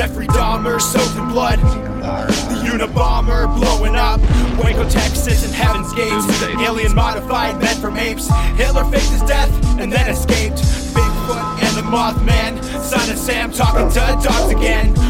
Jeffrey Dahmer soaked in blood. The Unabomber blowing up. Waco, Texas, and Heaven's Gates. Alien modified men from apes. Hitler faked his death and then escaped. Bigfoot and the Mothman. Son of Sam talking to dogs again.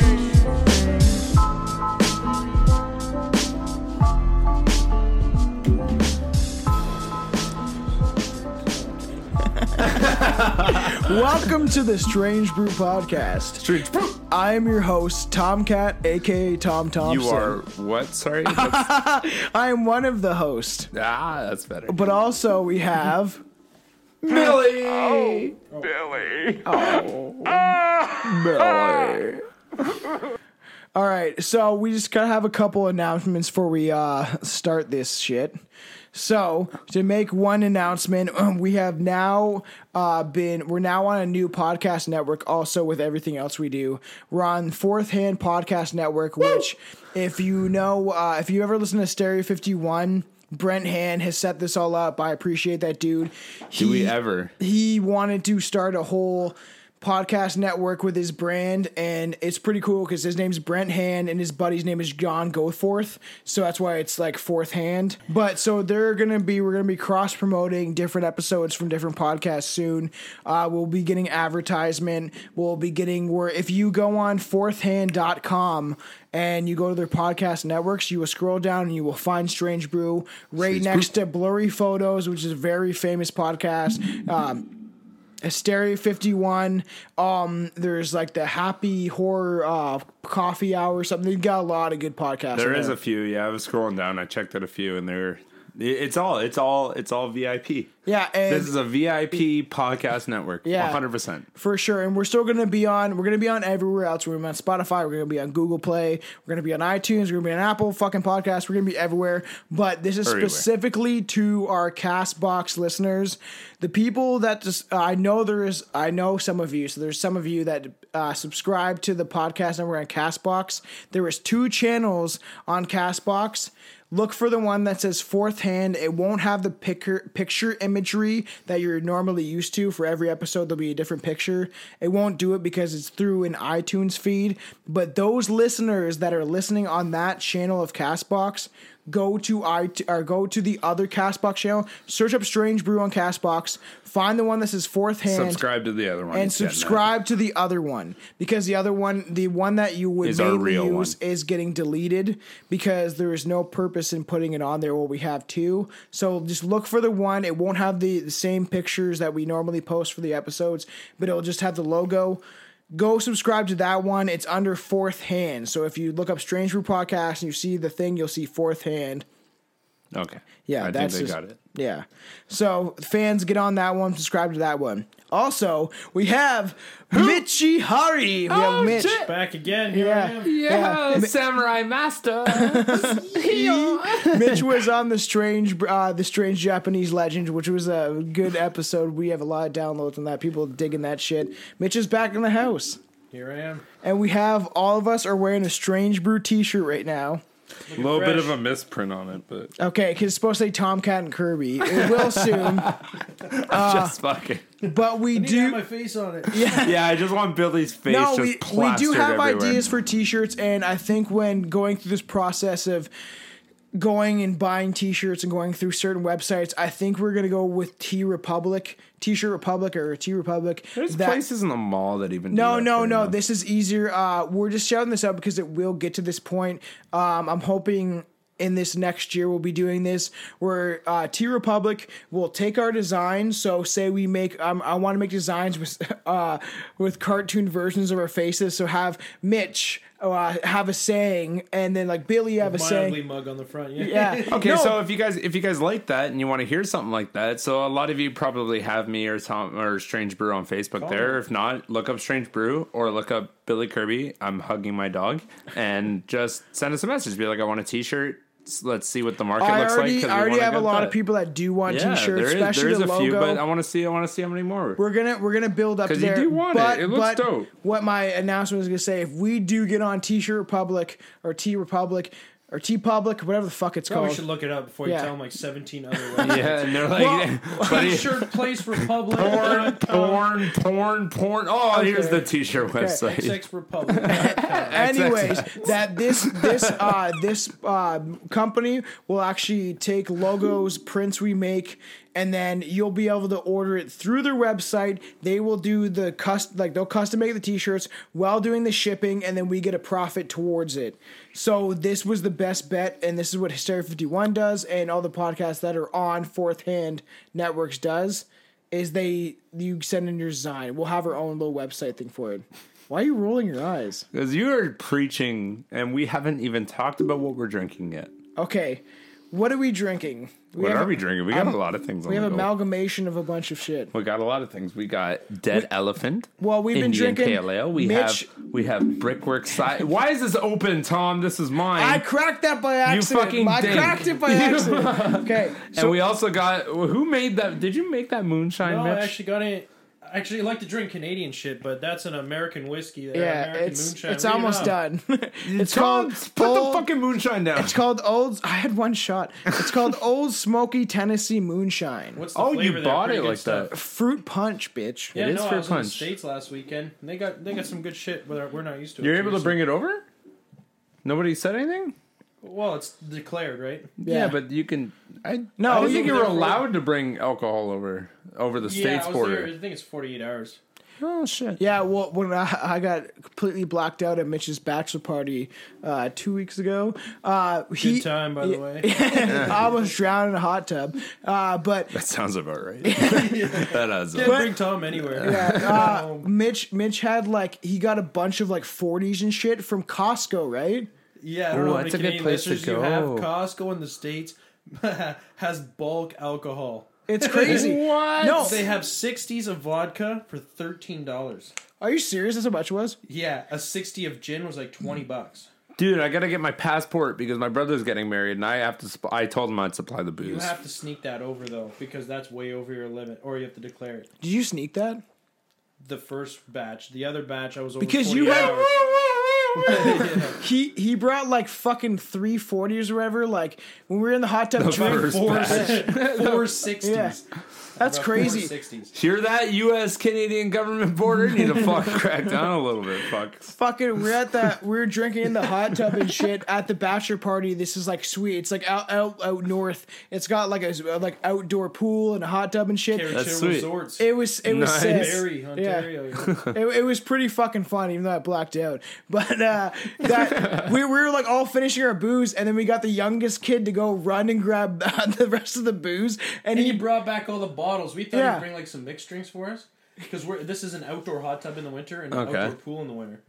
Welcome to the Strange Brew Podcast. Strange Brew. I am your host, Tomcat, aka Tom Thompson. You are what? Sorry. I am one of the hosts, ah, that's better. but also we have Billy. Billy. Billy. All right, so we just gotta have a couple announcements before we uh, start this shit. So to make one announcement, um, we have now uh, been we're now on a new podcast network. Also with everything else we do, we're on Fourth Hand Podcast Network. Which, if you know, uh, if you ever listen to Hysteria Fifty One. Brent Hand has set this all up. I appreciate that dude. Do we ever? he wanted to start a whole podcast network with his brand and it's pretty cool because his name's brent hand and his buddy's name is john goforth so that's why it's like fourth hand. But so they're gonna be we're gonna be cross promoting different episodes from different podcasts soon. Uh, we'll be getting advertisement. We'll be getting where if you go on fourthhand.com and you go to their podcast networks, you will scroll down and you will find Strange Brew right Strange next to Blurry Photos, which is a very famous podcast. Um, Hysteria 51. Um, there's like the Happy Horror uh, Coffee Hour or something. They've got a lot of good podcasts. There is there. a few. Yeah, I was scrolling down. I checked out a few, and they're. It's all. It's all. It's all VIP. yeah, and This is a VIP podcast network. Yeah. one hundred percent. for sure. And we're still gonna be on. We're gonna be on everywhere else. We're gonna be on Spotify. We're gonna be on Google Play. We're gonna be on iTunes. We're gonna be on Apple fucking podcast. We're gonna be everywhere. But this is Everywhere. specifically to our Castbox listeners, the people that just. Uh, I know there is. I know some of you. So there's some of you that uh, subscribe to the podcast network on Castbox. There is two channels on Castbox. Look for the one that says fourth hand. It won't have the picture picture imagery that you're normally used to. For every episode, there'll be a different picture. It won't do it because it's through an iTunes feed. But those listeners that are listening on that channel of Castbox, go to i or go to the other Castbox channel. Search up Strange Brew on Castbox. Find the one that says fourth hand Subscribe to the other one. and It's getting that. subscribe to the other one because the other one, the one that you would Is real use, one. is getting deleted because there is no purpose in putting it on there. Where we have two, so just look for the one. It won't have the, the same pictures that we normally post for the episodes, but it'll just have the logo. Go subscribe to that one. It's under fourth hand. So if you look up Strange Brew Podcast and you see the thing, you'll see fourth hand. Okay. Yeah, I that's think they just- got it. Yeah. So fans, get on that one. Subscribe to that one. Also, we have Mitchy Hari. We Oh, have Mitch. Back again. Here Yeah. I am. Yeah. Samurai Master. Mitch was on the strange, uh, the strange Japanese legend, which was a good episode. We have a lot of downloads on that. People digging that shit. Mitch is back in the house, Here I am. and we have all of us are wearing a Strange Brew T-shirt right now. A little bit of a misprint on it, but Okay, because it's supposed to say Tomcat and Kirby. It will soon, Uh, just fucking. but we I need to do. have my face on it. Yeah, yeah. I just want Billy's face no, just we, we do have everywhere. ideas for t-shirts and i think when going through this process of going and buying t-shirts and going through certain websites i think we're going to go with t republic t-shirt republic or t republic There's that- places in the mall that even. do no, that no, no. This is easier. Uh, we're just shouting this out because it will get to this point. Um, I'm hoping in this next year we'll be doing this where uh, T Republic will take our designs. So say we make, um, I want to make designs with uh, with cartoon versions of our faces. So have Mitch uh, have a saying, and then like Billy have a Mildly saying. mug on the front. Yeah. Yeah. Okay, No. so if you guys if you guys like that and you want to hear something like that, so a lot of you probably have me or Tom or Strange Brew on Facebook there. If not, look up Strange Brew or look up Billy Kirby. I'm hugging my dog and just send us a message. Be like, I want a T-shirt. Let's see what the market I looks already, like. I already have a lot of people that do want Yeah, t-shirts, there is, especially there the a logo. few, but I want to see. I want to see how many more. We're gonna we're gonna build up 'Cause you there. do want it. but, It looks but dope. What my announcement was gonna say: if we do get on T-shirt Republic or T Republic or T Public, whatever the fuck it's Probably called, should look it up before Yeah. you tell them like 17 other websites. yeah, and they're like, buddy, T-shirt place Republic. porn, porn, porn, porn. Oh, here's the t-shirt website. XX Republic. Anyways, that this this uh this uh company will actually take logos, prints we make, and then you'll be able to order it through their website. They will do the cust like they'll custom make the t-shirts while doing the shipping, and then we get a profit towards it. So this was the best bet, and this is what Hysteria Fifty One does, and all the podcasts that are on Fourth Hand Networks does. Is they you send in your design. We'll have our own little website thing for it. Why are you rolling your eyes? Because you are preaching, and we haven't even talked about what we're drinking yet. Okay, what are we drinking? We What have are we drinking? We got I'm- a lot of things. We on have the amalgamation of a bunch of shit. We got a lot of things. We got Dead Elephant. Well, we've been drinking Pale Ale. We Mitch- have we have Brickwork side. Why is this open, Tom? This is mine. I cracked that by accident. You fucking I dink. cracked it by accident. okay, so and we also got who made that? Did you make that moonshine, No, Mitch? I actually got it. Actually, I like to drink Canadian shit, but that's an American whiskey. There. yeah, American it's moonshine. it's Read it almost up. done. it's Tom, called put Old- the fucking moonshine down. It's called Old. I had one shot. It's called Old Smoky Tennessee Moonshine. What's the Oh, you there? bought Pretty it like stuff. that. Fruit punch, bitch. Yeah, It is no, for I was in punch. the states last weekend. And they got they got some good shit, but we're not used to it. You're so able to bring it over. Nobody said anything. Well, it's declared, right? Yeah, but you can. I No, I didn't think you were go for- allowed to bring alcohol over over the Yeah, states I was border. there. I think it's 48 hours. Oh shit! Yeah, well, when I, I got completely blacked out at Mitch's bachelor party uh, two weeks ago, uh, he Good time, by the way. I almost drowned in a hot tub. Uh, but That sounds about right. that has. Yeah, bring Tom anywhere. uh, Mitch, Mitch had like he got a bunch of like 40s and shit from Costco, right? Yeah, I don't Ooh, know how that's many a good Canadian place to listeners you have. go. Costco in the states has bulk alcohol. It's crazy. What? No, They have 60s of vodka for $13. are you serious? That's how much it was. Yeah, a 60 of gin was like 20 bucks. Dude, I gotta get my passport because my brother's getting married, and I have to. Sp- I told him I'd supply the booze. You booze. have to sneak that over though, because that's way over your limit, or you have to declare it. Did you sneak that? The first batch, the other batch, I was over Because 40 you had- hours. Yeah. He he brought like fucking three forties or whatever. Like when we were in the hot tub, drink. first four, batch. four 60s. Yeah. That's About crazy. 460s. Hear that, U.S. Canadian government border? Need to fuck crack down a little bit, fuck. Fucking, we're at that. we're drinking in the hot tub and shit at the bachelor party. This is like sweet. It's like out out out north. It's got like a like outdoor pool and a hot tub and shit. That's Hill sweet. Resorts. It was it was Nice. sick. Barrie, Ontario. yeah. it, it was pretty fucking fun, even though I blacked out. But uh, that we, we were like all finishing our booze, and then we got the youngest kid to go run and grab the rest of the booze, and, And he he brought back all the bottles. We thought Yeah. he'd bring like some mixed drinks for us because we're this is an outdoor hot tub in the winter and an Okay. outdoor pool in the winter.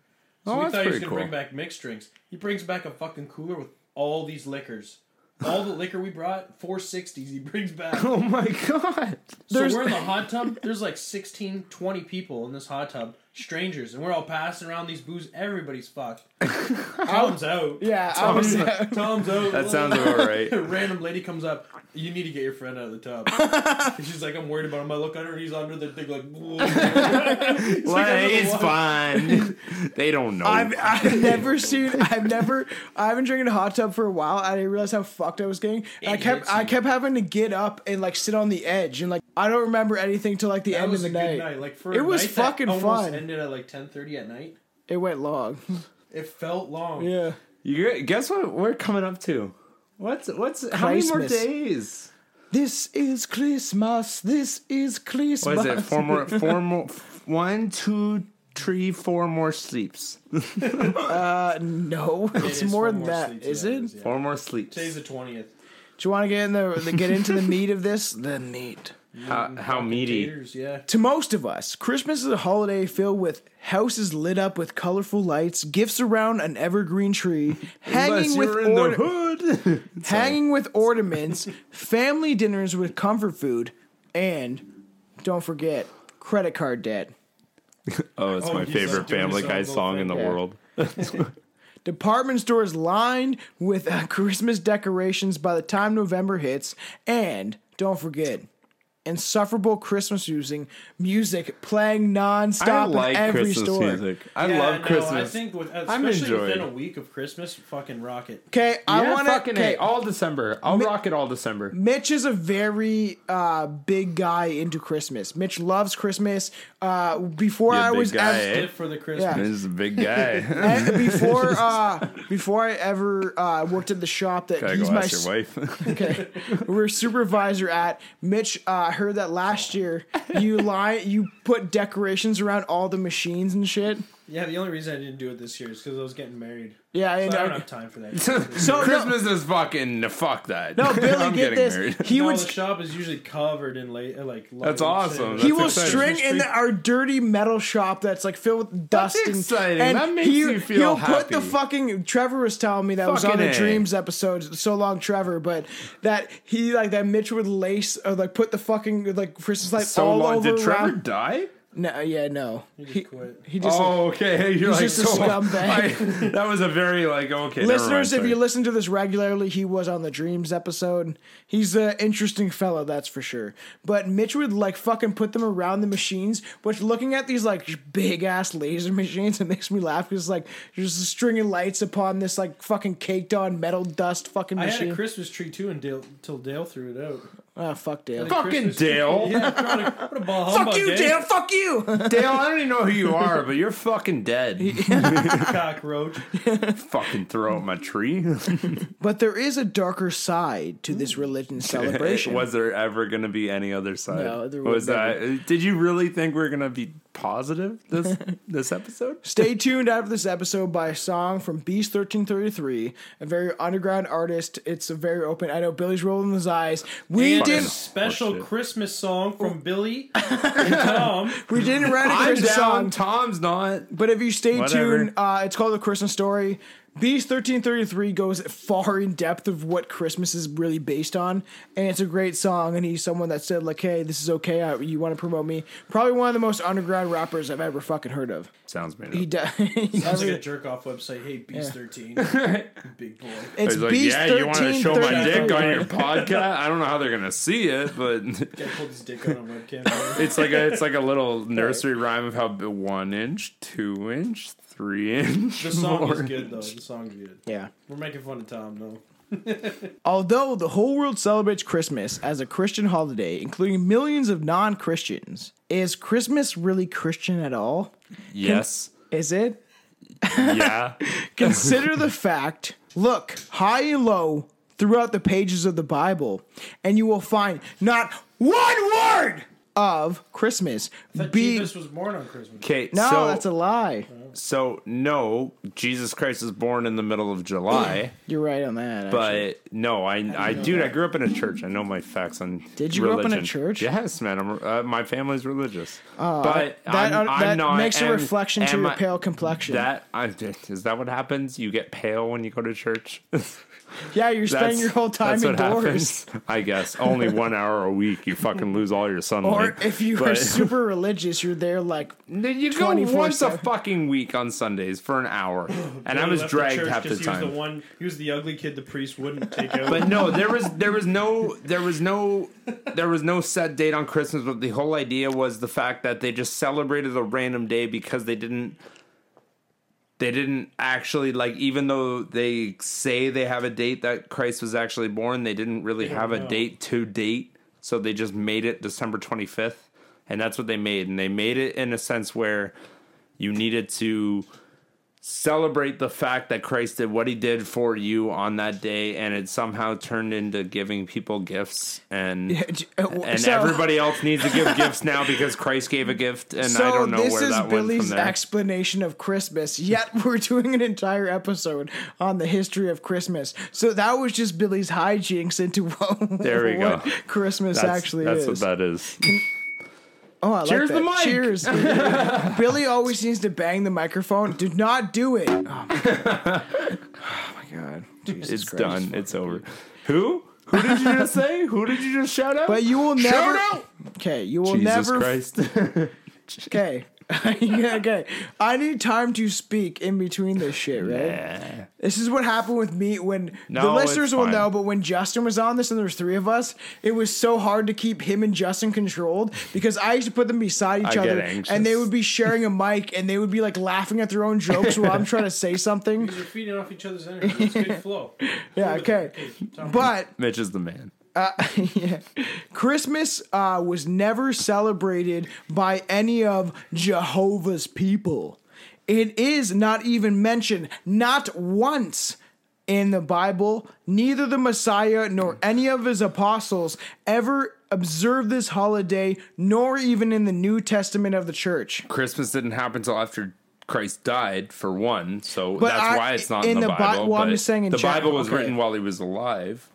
So Oh, we thought he was gonna cool. bring back mixed drinks. He brings back a fucking cooler with all these liquors. All the liquor we brought, four sixties. He brings back. Oh my god! So we're in the hot tub. There's like 16, 20 people in this hot tub, strangers, and we're all passing around these booze. Everybody's fucked. Tom's out. yeah, I was Tom's out. That sounds about right. A random lady comes up. You need to get your friend out of the tub. and she's like, I'm worried about him. I look under and he's under the thing like. "Whoa." It's like Well, under it's fine. they don't know. I've, I've never seen. I've never. I've been drinking a hot tub for a while. I didn't realize how fucked I was getting. I kept. I kept having to get up and like sit on the edge and like I don't remember anything till like the That end was of a the good night. night. Like for It a was night fucking that almost fun. Ended at like ten thirty at night. It went long. It felt long. Yeah. you guess what we're coming up to? What's what's how many more days? This is Christmas. This is Christmas. What is it? Four more. Four more. One, two, three, four more sleeps. Uh, no, It it's more than more that. sleeps, Is yeah, it? is, yeah. Four more sleeps. Today's the twentieth. Do you want to get in the, the get into the meat of this? The meat. How how meaty? Taters, yeah. To most of us, Christmas is a holiday filled with houses lit up with colorful lights, gifts around an evergreen tree, hanging with you're in orna- the hood. hanging with ornaments, family dinners with comfort food, and don't forget credit card debt. Oh, it's Oh, my favorite Family Guy song in the thing. Yeah. world. department stores lined with uh, Christmas decorations by the time November hits, and don't forget, insufferable Christmas using music playing nonstop I nonstop like in every Christmas store. music. I Yeah, love no, Christmas. I think with, I'm especially within enjoying. a week of Christmas, fucking rocket. Okay, I yeah, want to. fucking Okay, all December. I'll Mi- rock it all December. Mitch is a very uh, big guy into Christmas. Mitch loves Christmas. Uh, before You a I big was guy, ever, eh? For the Christmas. Yeah. This is a big guy. and before uh, before I ever uh, worked at the shop that Gotta he's go my ask your wife. okay, we're supervisor at. Mitch uh, heard that last year you lie you put decorations around all the machines and shit. Yeah, the only reason I didn't do it this year is because I was getting married. Yeah, So and I don't have time for that. so no, Christmas is fucking fuck that. no, Billy, I'm get getting this. married. He no, would the shop is usually covered in late, uh, like. That's lights awesome. and- he That's will exciting. string in tree. our dirty metal shop that's like filled with dust That's and exciting. and That makes he, you feel he'll put the fucking Trevor was telling me that was on Fucking the A. Dreams episode so long Trevor, but that he like that Mitch would lace or like put the fucking like Christmas light so all long. over Did Trevor around- die? No, uh, yeah, no. He just quit. He just oh, okay. You're he's like just a scumbag. I- that was a very like okay. never mind, Listeners, if you listen to this regularly, he was on the Dreams episode. He's an interesting fellow, that's for sure. But Mitch would like fucking put them around the machines, which looking at these like big ass laser machines, it makes me laugh because like there's a string of lights upon this like fucking caked on metal dust fucking I had a Christmas tree too until Dale, Dale threw it out. Oh fuck Dale. Fucking Christmas- Dale. Yeah, what a, what a ball Fuck humbug, you? Dale. Fuck you. Dale, I don't even know who you are, but you're fucking dead. Cockroach. fucking throw out my tree. but there is a darker side to this religion celebration. Was there ever going to be any other side? No, there was was that. Did you really think we are going to be positive this this episode? Stay tuned after this episode by a song from Beast 1333, a very underground artist. It's a very open. I know Billy's rolling his eyes. We And a didn't. special Horseshit. Christmas song from Billy and Tom. We didn't write a I'm Christmas down. song, Tom's not. but if you stay Whatever. tuned, uh, it's called the Christmas Story. Beast 1333 goes far in depth of what Christmas is really based on, and it's a great song. And he's someone that said like, "Hey, this is okay. I, you want to promote me?" Probably one of the most underground rappers I've ever fucking heard of. Sounds made up. He does. Sounds like a jerk off website. Hey, Beast 13. Big boy. it's He's like, Beast yeah, you want to show my 1333. dick on your podcast? I don't know how they're gonna see it, but Guy pulled his dick out on webcam. it's like a it's like a little nursery rhyme of how one inch, two inch, three. The song is good though. The song's good. Yeah. We're making fun of Tom though. Although the whole world celebrates Christmas as a Christian holiday, including millions of non Christians, is Christmas really Christian at all? Yes. Is it? Yeah. Consider the fact look high and low throughout the pages of the Bible, and you will find not one word of Christmas. But Be- Jesus was born on Christmas. Okay. no, so, that's a lie. So no, Jesus Christ is born in the middle of July. You're right on that. actually. But no, I, I, dude, I grew up in a church. I know my facts on. Did you grow up in a church? Yes, man. I'm, uh, my family's religious. but that I'm, that I'm not. makes a reflection to your my- pale complexion. That I, is that what happens? You get pale when you go to church. yeah, you're spending That's- your whole time that's what indoors. happens. I guess only one hour a week. You fucking lose all your sunlight. Or if you are super religious, you're there like you go 24/7. once a fucking week on Sundays for an hour, and I was left dragged church half the 'cause He was time. the one. He was the ugly kid the priest wouldn't take out. But no, there was there was no there was no there was no set date on Christmas. But the whole idea was the fact that they just celebrated a random day because they didn't they didn't actually like even though they say they have a date that Christ was actually born, they didn't really have a date to date. So they just made it December twenty fifth, and that's what they made. And they made it in a sense where you needed to celebrate the fact that Christ did what he did for you on that day and it somehow turned into giving people gifts and uh, and So- everybody else needs to give gifts now because Christ gave a gift and So I don't know this where is that went Billy's from there. explanation of Christmas. Yet we're doing an entire episode on the history of Christmas. So that was just Billy's hijinks into what, There we what go. Christmas that's actually that's is. what that is. Oh, I Cheers like the that. mic. Cheers. Billy always needs to bang the microphone. Do not do it. Oh my god. Oh my god. Jesus It's Christ. done. It's over. Who? Who did you just say? Who did you just shout out? But you will Shout never. out! Okay, you will Jesus never. Christ. Okay, Yeah, okay, I need time to speak in between this shit, right? This is what happened with me when the No, it's listeners will fine. know, but when Justin was on this and there was three of us, it was so hard to keep him and Justin controlled because I used to put them beside each I other anxious. and they would be sharing a mic and they would be like laughing at their own jokes while I'm trying to say something. Because you're feeding off each other's energy. It's good flow. Yeah, okay. But Mitch is the man. yeah. Christmas uh, was never celebrated by any of Jehovah's people. It is not even mentioned, not once in the Bible. Neither the Messiah nor any of his apostles ever observed this holiday, nor even in the New Testament of the church. Christmas didn't happen until after Christ died, for one. So But that's I- why it's not in in the, the Bi- Bible. well, I'm just saying in the Bible was okay. written while he was alive.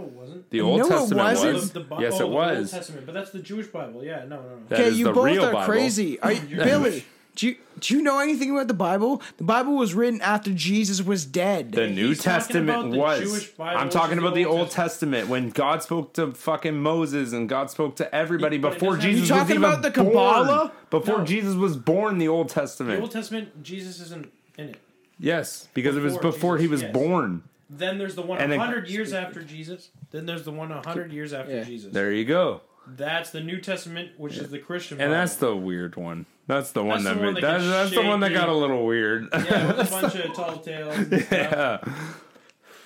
No, it wasn't. The Old No, it Testament wasn't. was. The Bi- yes, oh, it the Old was. Testament, but that's the Jewish Bible. Yeah, no, no, no. That Okay, is you the both real are Bible. crazy. Are you, Billy? Do you, do you know anything about the Bible? The Bible was written after Jesus was dead. The New He's Testament the was. Bible, I'm talking is the about the Old Old Testament. when God spoke to fucking Moses and God spoke to everybody Yeah, before Jesus You was talking about the born. Kabbalah? Before No. Jesus was born, the Old Testament. The Testament. Old Testament, Jesus isn't in it. yes, because it was Before before he was yes. born. Then there's the one And a it- hundred years after Jesus. Then there's the one a hundred years after Yeah. Jesus. There you go. That's the New Testament, which is the Christian. And Bible. that's the weird one. That's the one That's that the one made that that's, gets that's the one that got a little weird. yeah, with a bunch of tall tales. And stuff. yeah.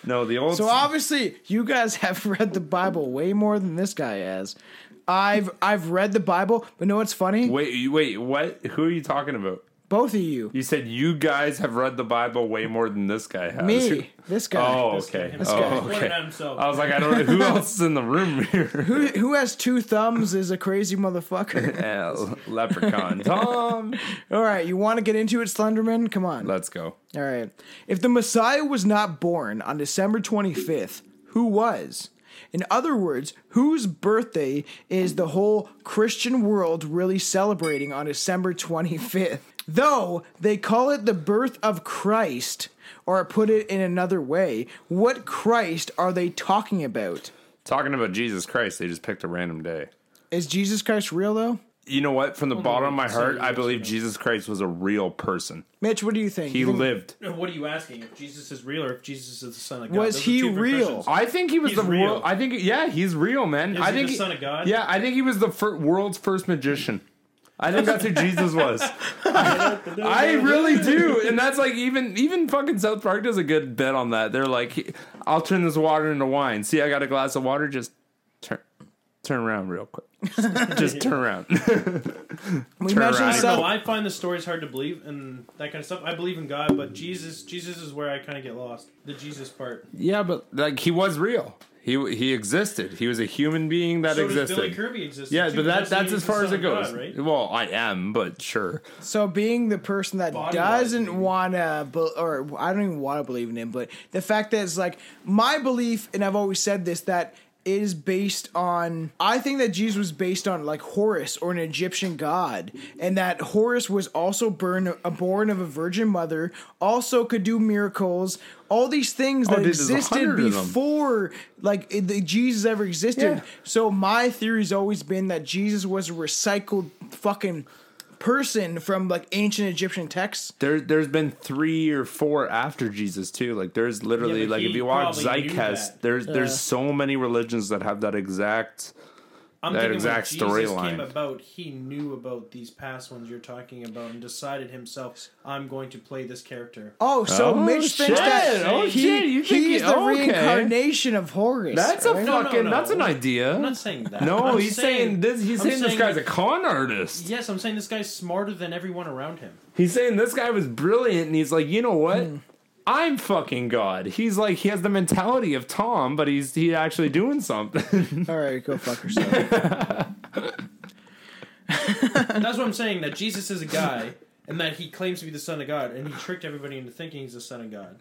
No, the old So obviously, you guys have read the Bible way more than this guy has. I've I've read the Bible, but know what's funny? Wait, you- wait, what? Who are you talking about? Both of you, You said you guys have read the Bible way more than this guy has. me, this guy. Oh, This guy okay. himself. Oh, okay. I was like, I don't know who else is in the room here. Who who has two thumbs is a crazy motherfucker. Yeah, leprechaun Tom. All right, you want to get into it, Slenderman? Come on. Let's go. All right. If the Messiah was not born on December 25th, who was? In other words, whose birthday is the whole Christian world really celebrating on December 25th? Though they call it the birth of Christ, or put it in another way, what Christ are they talking about? Talking about Jesus Christ, they just picked a random day. Is Jesus Christ real though? You know what? From the bottom of my heart, I believe know. Jesus Christ was a real person. Mitch, what do you think? He You think- lived. No, What are you asking? If Jesus is real or if Jesus is the Son of God? Was Those are he two different real? questions. I think he was He's the real. world. I think yeah, he's real, man. Is I he think the Son of God? Yeah, I think he was the fir- world's first magician. I think that's who Jesus was. I, I really do, and that's like even even fucking South Park does a good bet on that. They're like, "I'll turn this water into wine." See, I got a glass of water. Just turn turn around real quick. Just, just turn around. we turn mentioned around. I don't know. I find the stories hard to believe and that kind of stuff. I believe in God, but Jesus, Jesus is where I kind of get lost. The Jesus part. yeah, but like he was real. He he existed. He was a human being that so does existed. Billy Kirby exist? yeah, too, but that that's as far as it goes. God, right? Well, I am, but sure. So being the person that Body-wise, doesn't want to, be- or I don't even want to believe in him, but the fact that it's like my belief, and I've always said this that it is based on. I think that Jesus was based on like Horus or an Egyptian god, and that Horus was also born a born of a virgin mother, also could do miracles. All these things oh, that dude, there's a existed hundred of them. before like the Jesus ever existed. Yeah. So my theory's always been that Jesus was a recycled fucking person from like ancient Egyptian texts. There, there's been three or four after Jesus too. Like there's literally Yeah, but like if he you watch probably knew Zeitgeist, that. there's there's so many religions that have that exact. I'm That thinking exact when Jesus storyline. came about, he knew about these past ones you're talking about and decided himself, I'm going to play this character. Oh, so Oh, Mitch thinks shit. that Oh, he, shit. You think he's he- the okay. reincarnation of Horus. That's a right? No, no, fucking. no. That's an idea. I'm not saying that. no, I'm he's saying, this. He's I'm saying, this saying- guy's a con artist. Yes, I'm saying this guy's smarter than everyone around him. He's saying this guy was brilliant, and he's like, you know what? Hmm. I'm fucking God. He's like, he has the mentality of Tom, but he's he actually doing something. All right, go fuck yourself. That's what I'm saying. That Jesus is a guy, and that he claims to be the Son of God, and he tricked everybody into thinking he's the Son of God.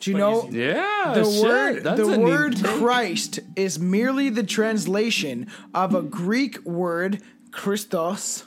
Do you But know yeah, the shit. word That's the word take. Christ is merely the translation of a Greek word Christos,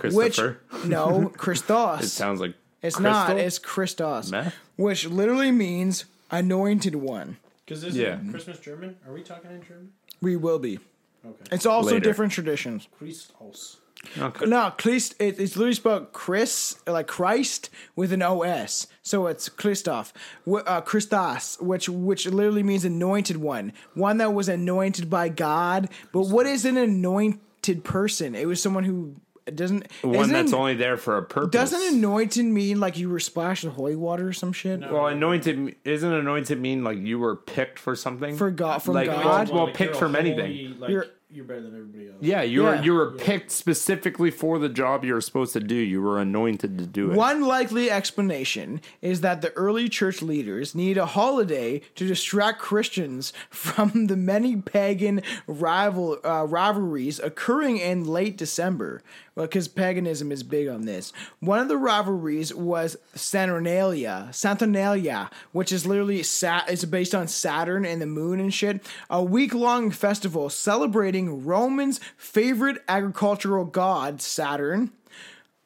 which no Christos. it sounds like It's not. It's Christos, Meth? Which literally means anointed one. Because this Yeah. is Christmas German. Are we talking in German? We will be. Okay. It's also Later. different traditions. Christos. Okay. No, Christ. It, it's literally spelled Chris, like Christ with an O S. So it's Christoph, wh- uh, Christos, which which literally means anointed one, one that was anointed by God. But what is an anointed person? It was someone who doesn't. One that's it- only there for a purpose. Doesn't anointed mean like you were splashed with holy water or some shit? Well, anointed isn't anointed mean like you were picked for something For God- from like, God? Well, well Like, picked from a anything. Like, You're- you're, better than everybody else. Yeah, you were Yeah. you were picked specifically for the job you were supposed to do. You were anointed to do it. One likely explanation is that the early church leaders need a holiday to distract Christians from the many pagan rival uh, rivalries occurring in late December. Well, because paganism is big on this. One of the rivalries was Saturnalia, Saturnalia, which is literally sat. It's based on Saturn and the moon and shit. A week long festival celebrating Romans' favorite agricultural god, Saturn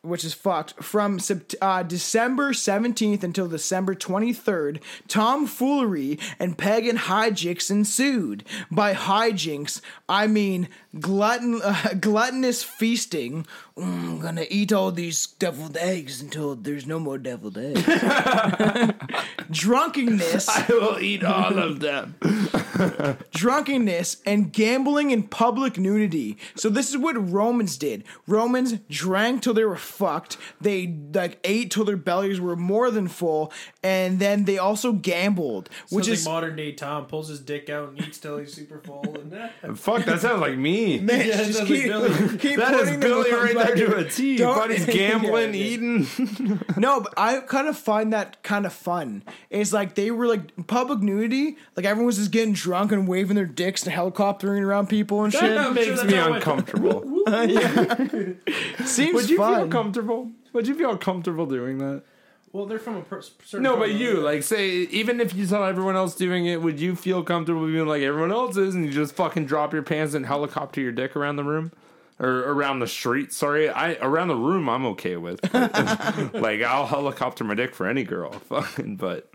which is fucked, from uh, December 17th until December 23rd, tomfoolery and pagan hijinks ensued. By hijinks, I mean glutton, uh, gluttonous feasting. Mm, I'm gonna eat all these deviled eggs until there's no more deviled eggs. Drunkenness. I will eat all of them. drunkenness, and gambling in public nudity. So this is what Romans did. Romans drank till they were fucked. They like ate till their bellies were more than full, and then they also gambled, which Which is like modern day Tom pulls his dick out and eats till he's super full. And Fuck, that sounds like me. Man, Yeah, just keep, like Billy. keep That is putting them Billy on right there fucking- to a T. Don't- Buddy's gambling, Yeah, eating. No, but I kind of find that kind of fun. It's like they were like public nudity, like everyone was just getting drunk and waving their dicks and helicoptering around people and shit. That I'm makes sure that's me how it went. uncomfortable. Seems Would you fun. feel comfortable? Would you feel comfortable doing that? well, they're from a per- certain. No, but you, the- like, say, even if you saw everyone else doing it, would you feel comfortable being like everyone else is and you just fucking drop your pants and helicopter your dick around the room? Or around the street, sorry. I around the room I'm okay with. like I'll helicopter my dick for any girl. Fucking but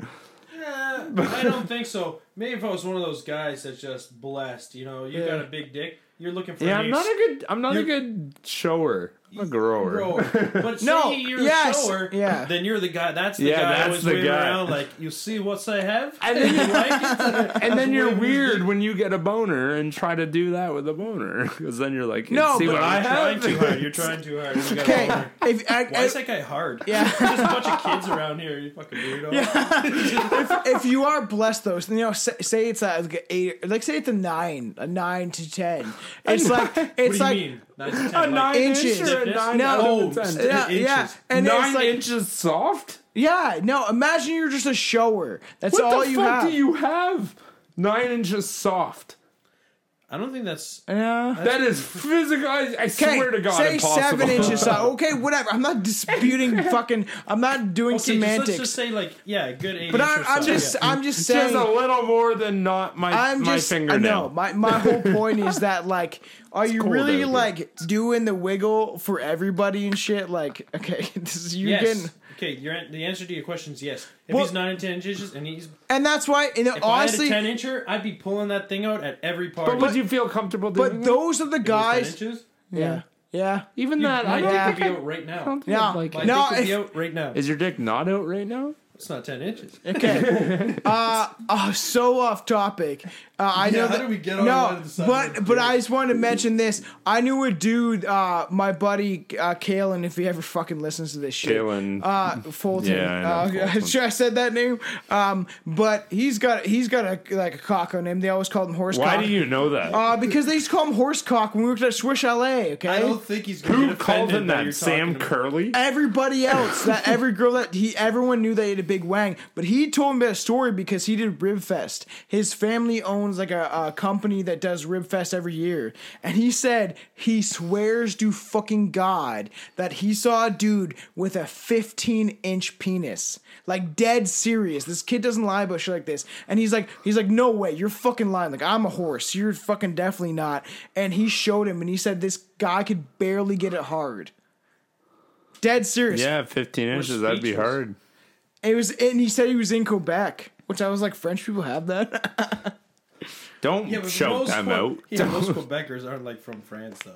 I don't think so. Maybe if I was one of those guys that's just blessed, you know, you got a big dick, you're looking for Yeah, an I'm not ex- a good I'm not a You're- good shower. I'm a grower. grower. But say No, you're yes, a shower, yeah. then you're the guy. That's the Yeah, guy that's always the guy. around like, you see what I have? And then You like it? And then you're weird when you get a boner and try to do that with a boner because then you're like, No, see what I trying have. too hard. You're trying too hard. You got a Okay, if I, Why is that guy hard? yeah. There's a bunch of kids around here. You fucking weirdo. Yeah. if you are blessed though, so, you know, say, say it's a, like eight, like say it's a nine, a nine to ten. It's like What it's do like mean? Nine to ten, A like- nine Inches. inch or a nine No. out of Oh, ten? st- yeah, yeah, and nine it's like inches soft. yeah, no. Imagine you're just a shower. That's What all the you fuck have. do you have? Nine inches soft. I don't think that's. yeah. That is physical. I, I Okay, swear to God, say impossible. seven inches. Uh, so, okay, whatever. I'm not disputing fucking. I'm not doing Okay, just, let's just say like yeah, good eight. but I'm, I'm just, Yeah. I'm just Just saying. a little more than not my I'm my just, I fingernail. know. My my whole point is that like, are you cold out really here. like doing the wiggle for everybody and shit? Like, okay, this is you yes. getting, Okay, your the answer to your question is yes. If Well- he's nine and ten inches and he's and that's why. And if honestly, I had a ten incher, I'd be pulling that thing out at every party. but would you feel comfortable doing but that? those are the If it was 10 guys. inches, Yeah, yeah, Even you, that, I my don't dick Yeah. would be out right now. yeah. like My no, dick would be out right now. Is your dick not out right now? It's not ten inches. Okay. uh, uh, so off topic. Uh, I know how that. did we get on no, one side but the but? I just wanted to mention this. I knew a dude, uh, my buddy uh, Kalen, if he ever fucking listens to this shit. Kalen. Uh, Fulton. Yeah, I know uh, Fulton. Sure, I said that name. Um, but he's got he's got a like a cock on him. They always called him horse Why cock. do you know that? Uh, because they used to call him horse cock when we worked at Swish LA. Okay. I don't think he's Who called him that that? Sam talking about- Curley? everybody else that every girl that he everyone knew they had a big wang but he told me about a story because he did ribfest his family owns like a, a company that does ribfest every year. And he said he swears to fucking god that he saw a dude with a 15 inch penis. Like dead serious. This kid doesn't lie about shit like this. And he's like he's like no way. You're fucking lying. Like i'm a horse. You're fucking definitely not. And he showed him and he said this guy could barely get it hard. Dead serious. Yeah, 15 inches. That'd be hard. it was, and he said he was in Quebec, which I was like, French people have that. Don't Yeah, but shout most them Que- out. Yeah, most Quebecers aren't like from France though.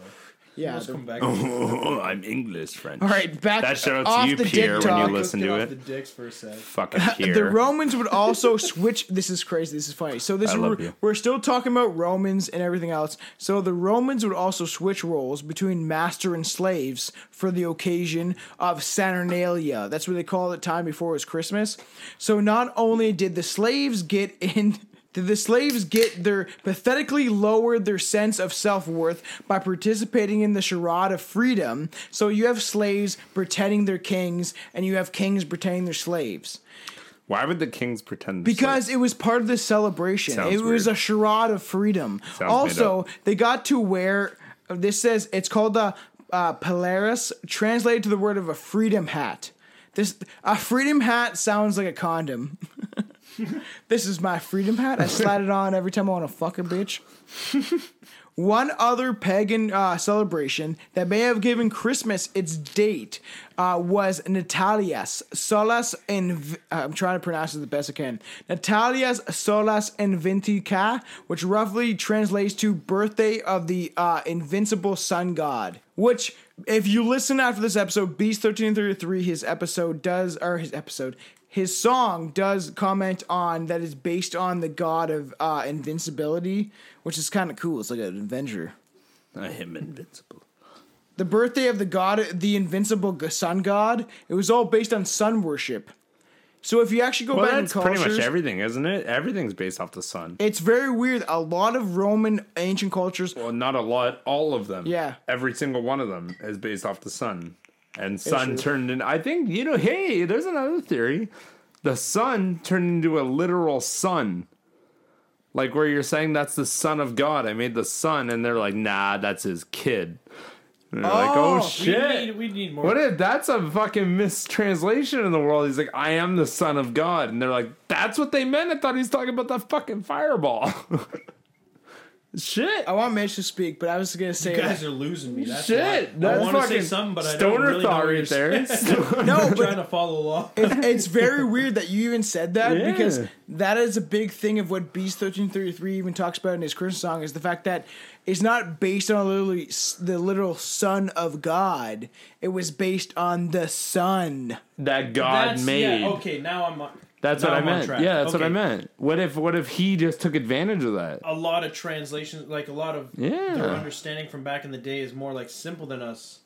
Yeah. Let's the- back. Oh, I'm English, French. all right, back That shout off out to you, Pierre, dick when you listen to it. the dicks for a sec. Fucking Pierre. The Romans would also switch. This is crazy. This is funny. So this I is, love we're, you. we're still talking about Romans and everything else. So the Romans would also switch roles between master and slaves for the occasion of Saturnalia. That's what they call it time before it was Christmas. So not only did the slaves get in. Did the slaves get their pathetically lowered their sense of self worth by participating in the charade of freedom? So you have slaves pretending they're kings, and you have kings pretending they're slaves Why would the kings pretend? because it was part of the celebration. Sounds it was a charade of freedom. Sounds also, they got to wear. This says it's called the uh, Polaris, translated to the word of a freedom hat. This a freedom hat sounds like a condom. this is my freedom hat. I slide it on every time I want to fuck a bitch. One other pagan uh, celebration that may have given Christmas its date uh, was Natalias Solas in. I'm trying to pronounce it the best I can. Natalias Solas Inventica, which roughly translates to birthday of the uh, invincible sun god. Which, if you listen after this episode, Beast 1333, his episode does, or his episode, his song does comment on that is based on the god of uh, invincibility, which is kind of cool. It's like an Avenger. I am invincible. The birthday of the god, the invincible sun god, it was all based on sun worship. So if you actually go Well, back in that's cultures, pretty much everything, isn't it? Everything's based off the sun. it's very weird. A lot of Roman ancient cultures, Well, not a lot. All of them. Yeah. Every single one of them is based off the sun. And sun true. turned in. I think, you know, hey, there's another theory. The sun turned into a literal sun. Like where you're saying that's the son of God. I made the sun, and they're like, nah, that's his kid. And they're like, Oh, oh we We shit. need, we need more. What if that's a fucking mistranslation in the world? He's like, I am the son of God. And they're like, that's what they meant. I thought he was talking about that fucking fireball. Shit. I want Mitch to speak, but I was gonna say you guys are losing me. That's Shit. why. I That's want to say fucking something, but I don't stoner really know thought what right you're there. saying. no, I'm but trying to follow along. it, it's very weird that you even said that Yeah. because that is a big thing of what Beast thirteen thirty three even talks about in his Christmas song is the fact that it's not based on literally s- the literal Son of God. It was based on the Son. that God That's- made. Yeah, okay, now I'm. On- That's now what I I'm on meant. track. Yeah, that's what I meant. What if what if he just took advantage of that? A lot of translations, like a lot of Yeah. their understanding from back in the day, is more like simple than us.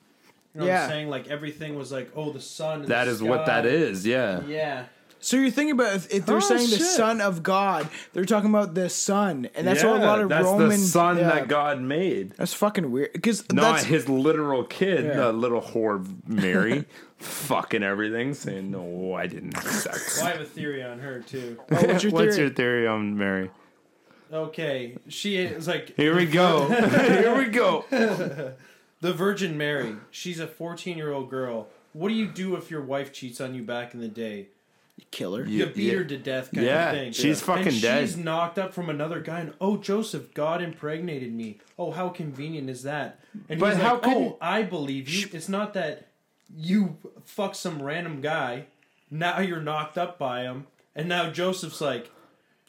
You know what I'm saying? Like everything was like, oh, the sun. and That the is what that is. yeah. Yeah. So you're thinking about if, if they're Oh, saying the. Son of God, they're talking about the Son, and that's what a lot of that's Roman. the son yeah. that God made. That's fucking weird. Because Not that's his literal kid, Yeah. the little whore Mary, fucking everything, saying, No, I didn't have sex. Well, I have a theory on her too. oh, what's your What's your theory on Mary? Okay, she is like Here we go. Here we go. the Virgin Mary. She's a 14 year old girl. What do you do if your wife cheats on you back in the day? Killer? You Yeah, beat yeah. her to death, kind Yeah, of thing. she's fucking and dead. She's knocked up from another guy, and oh, Joseph, God impregnated me. Oh, how convenient is that? And But he's how like, could oh, I believe you. It's not that you fuck some random guy. Now you're knocked up by him, and now Joseph's like,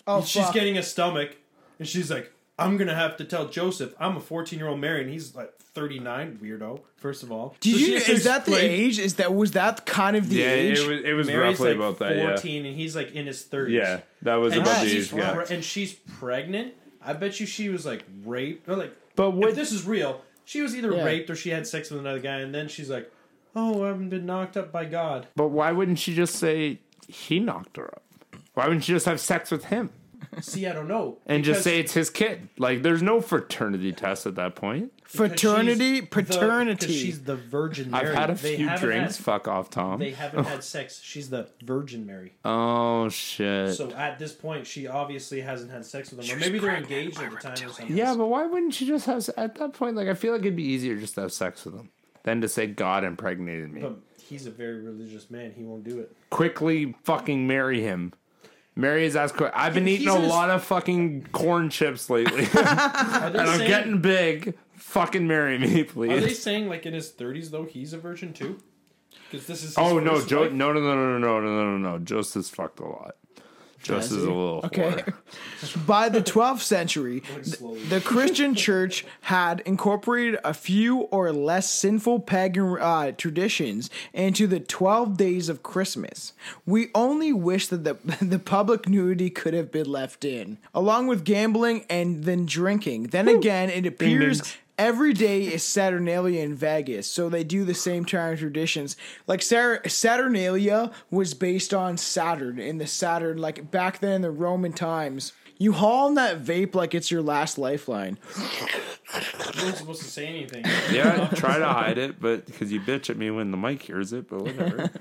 Oh, she's fuck. getting a stomach, and she's like, I'm gonna have to tell Joseph I'm a 14 year old Mary, and he's like 39, weirdo. First of all, Did So you? Is that the explain- age? Is that was that kind of the Yeah, age? it was, it was Mary's roughly like about that, yeah. 14, and he's like in his 30s. Yeah, that was and about the she's age gap. pre- and she's pregnant. I bet you she was like raped or like. But what- if this is real? She was either Yeah. raped or she had sex with another guy, and then she's like, "Oh, I've been knocked up by God." But why wouldn't she just say he knocked her up? Why wouldn't she just have sex with him See, I don't know. and just say it's his kid? Like, there's no fraternity test at that point. Because Fraternity, she's the- she's the Virgin Mary. I've had a They few drinks. had- Fuck off, Tom. they haven't had sex. She's the Virgin Mary. oh shit. So at this point, she obviously hasn't had sex with him, or maybe they're engaged at the time or something. yeah, but why wouldn't she just have at that point? Like, I feel like it'd be easier just to have sex with him than to say God impregnated me. But he's a very religious man. He won't do it. Quickly, fucking marry him. Marry his ass quick. I've been He- eating a in his- lot of fucking corn chips lately, and I'm saying, getting big fucking marry me, please. Are they saying like in his thirties though he's a virgin too? Because this is oh no, Joe, no, no, no, no, no, no, no, no. Jost has fucked a lot. Just as a little okay. By the 12th century, the Christian Church had incorporated a few or less sinful pagan uh, traditions into the 12 days of Christmas. We only wish that the the public nudity could have been left in, along with gambling and then drinking. Then Woo. again, it appears dings. Every day is Saturnalia in Vegas, so they do the same time traditions. Like Sar- Saturnalia was based on Saturn in the Saturn, like back then in the Roman times. You haul in that vape like it's your last lifeline. You weren't supposed to say anything. Yeah, try to hide it, but because you bitch at me when the mic hears it, but whatever.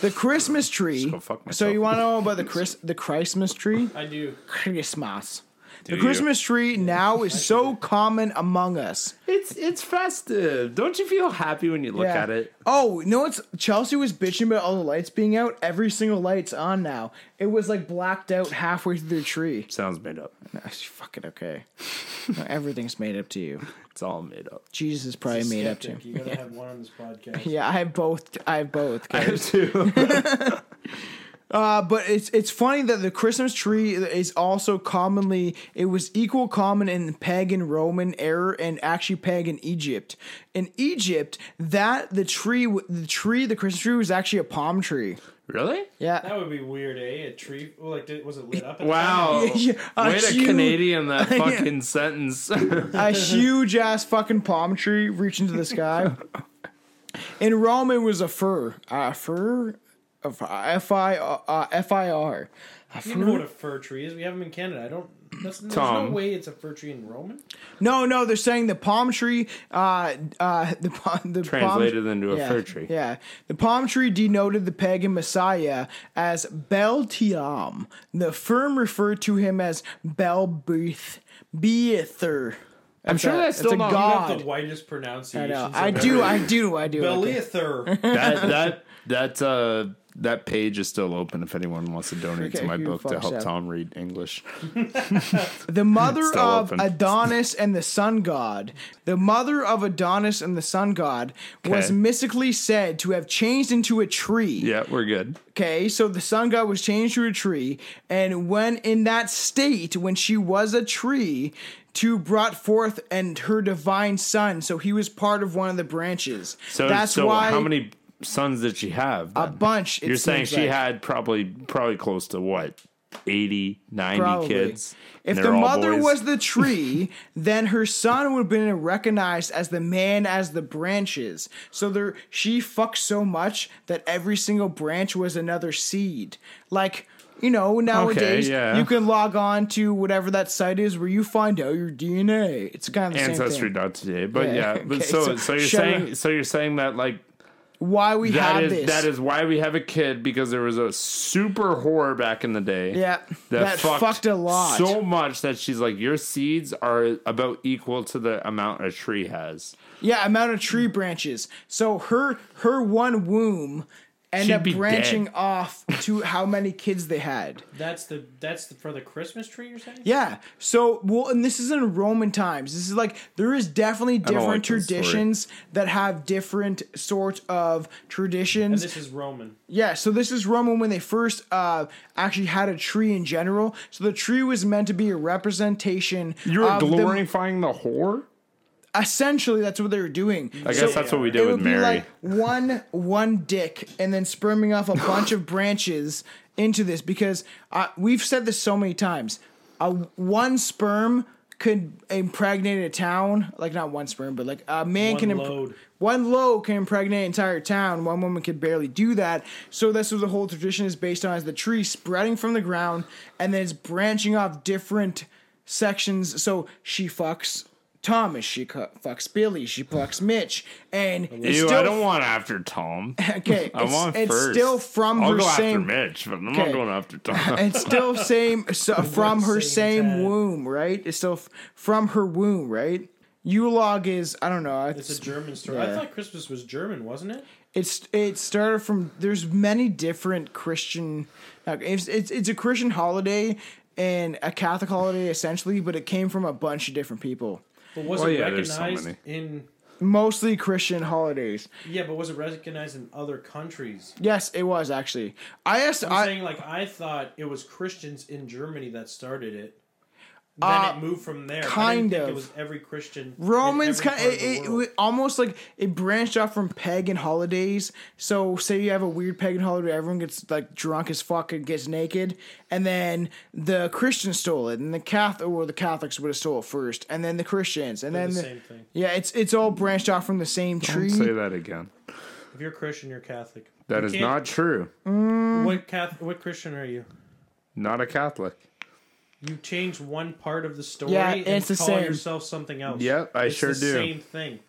The Christmas tree. go fuck So you want to know about the Chris the Christmas tree? I do. Christmas. The you? Christmas tree now is so common among us. it's it's festive. Don't you feel happy when you look Yeah. at it? Oh, you know what's Chelsea was bitching about all the lights being out. Every single light's on now. It was like blacked out halfway through the tree. Sounds made up. That's fucking okay. No, everything's made up to you. It's all made up. Jesus is probably made up to. Skeptic. You gotta have one on this podcast. Yeah, I have both. I have both. I guys. have two. Uh, but it's it's funny that the Christmas tree is also commonly it was equal common in pagan Roman era and actually pagan Egypt. In Egypt, that the tree the tree the Christmas tree was actually a palm tree. really? Yeah. That would be weird, eh? A tree. Like, did, was it lit up? At Wow. Yeah, a Way to Canadian that fucking sentence. a huge ass fucking palm tree reaching to the sky. In Rome, it was a fir. A fir? A f- F I uh, F I R. A I don't know what a fir tree is. We have them in Canada. I don't. That's, there's Tom. no way it's a fir tree in Roman. No, no, they're saying the palm tree. Uh, uh, the palm the Translated palm, into a yeah, fir tree. Yeah, the palm tree denoted the pagan messiah as Beltiam. The firm referred to him as Belbeth, Beether. I'm sure that's still a not- You god. have the whitest pronunciation. know. I do. I do. I do. okay. Beliather. that that that uh that page is still open if anyone wants to donate to my book to help up? Tom read English. The mother of open. Adonis and the sun god. The mother of Adonis and the sun god was Okay. mystically said to have changed into a tree. Yeah, we're good. Okay, so the sun god was changed to a tree, and when in that state, when she was a tree, to brought forth and her divine son, so he was part of one of the branches. So that's so why how many sons did she have? a bunch. You're saying she like. had probably probably close to what? 80, 90 Probably. kids. If the mother boys? was the tree, then her son would have been recognized as the man as the branches. So there, she fucked so much that every single branch was another seed. Like you know, nowadays yeah. you can log on to whatever that site is where you find out your DNA. It's kind of the same thing. ancestry.today. But Yeah, yeah, but okay, so, so so you're saying up. so you're saying that like Why we that have is this? that is why we have a kid because there was a super whore back in the day. yeah, that, fucked, a lot. So much that she's like, your seeds are about equal to the amount a tree has. Yeah, amount of tree branches. So her her one womb ended She'd up branching dead. off to how many kids they had. That's the that's the, for the Christmas tree. You're saying? Yeah. So well, and this is in Roman times. This is like there is definitely different like traditions that have different sorts of traditions. And this is Roman. Yeah, so this is Roman when they first uh, actually had a tree in general. So the tree was meant to be a representation. You're of the- glorifying the whore? Essentially, that's what they were doing. I So guess that's what we it did would with be Mary. like one one dick, and then sperming off a bunch of branches into this because uh, we've said this so many times. Uh, one sperm could impregnate a town, like not one sperm, but like a man One can imp- load. one load can impregnate an entire town. One woman could barely do that. So that's what the whole tradition is based on: is the tree spreading from the ground and then it's branching off different sections. So she fucks Thomas, she cu- fucks Billy, she fucks Mitch, and it's Ew, still I don't want after Tom. okay. I it's, want it's first. still from I'll her go same. after Mitch, but I'm Okay. not going after Tom. It's still same so, from her same same time. womb, right? It's still f- from her womb, right? Yule log is I don't know. It's It's a German story. yeah. I thought Christmas was German, wasn't it? it's it started from there's many different Christian. It's it's it's a Christian holiday and a Catholic holiday essentially, but it came from a bunch of different people. But was Well, it yeah, there's so recognized in mostly Christian holidays. Yeah, but was it recognized in other countries? Yes, it was actually. I asked. I'm I, saying like I thought it was Christians in Germany that started it. Then Uh, it moved from there. I kind didn't think of. It was every Christian. in Romans every kind part it, of the it, world. it almost like it branched off from pagan holidays. So say you have a weird pagan holiday, everyone gets like drunk as fuck and gets naked, and then the Christians stole it, and the Catholic or the Catholics would have stole it first, and then the Christians, and They're then the the, same thing. yeah, it's it's all branched off from the same Don't tree. say that again. If you're Christian, you're Catholic. That You is can't- not true. What Catholic? What Christian are you? Not a Catholic. You change one part of the story Yeah, and it's the call same. yourself something else. Yep, I It's sure the do. Same thing.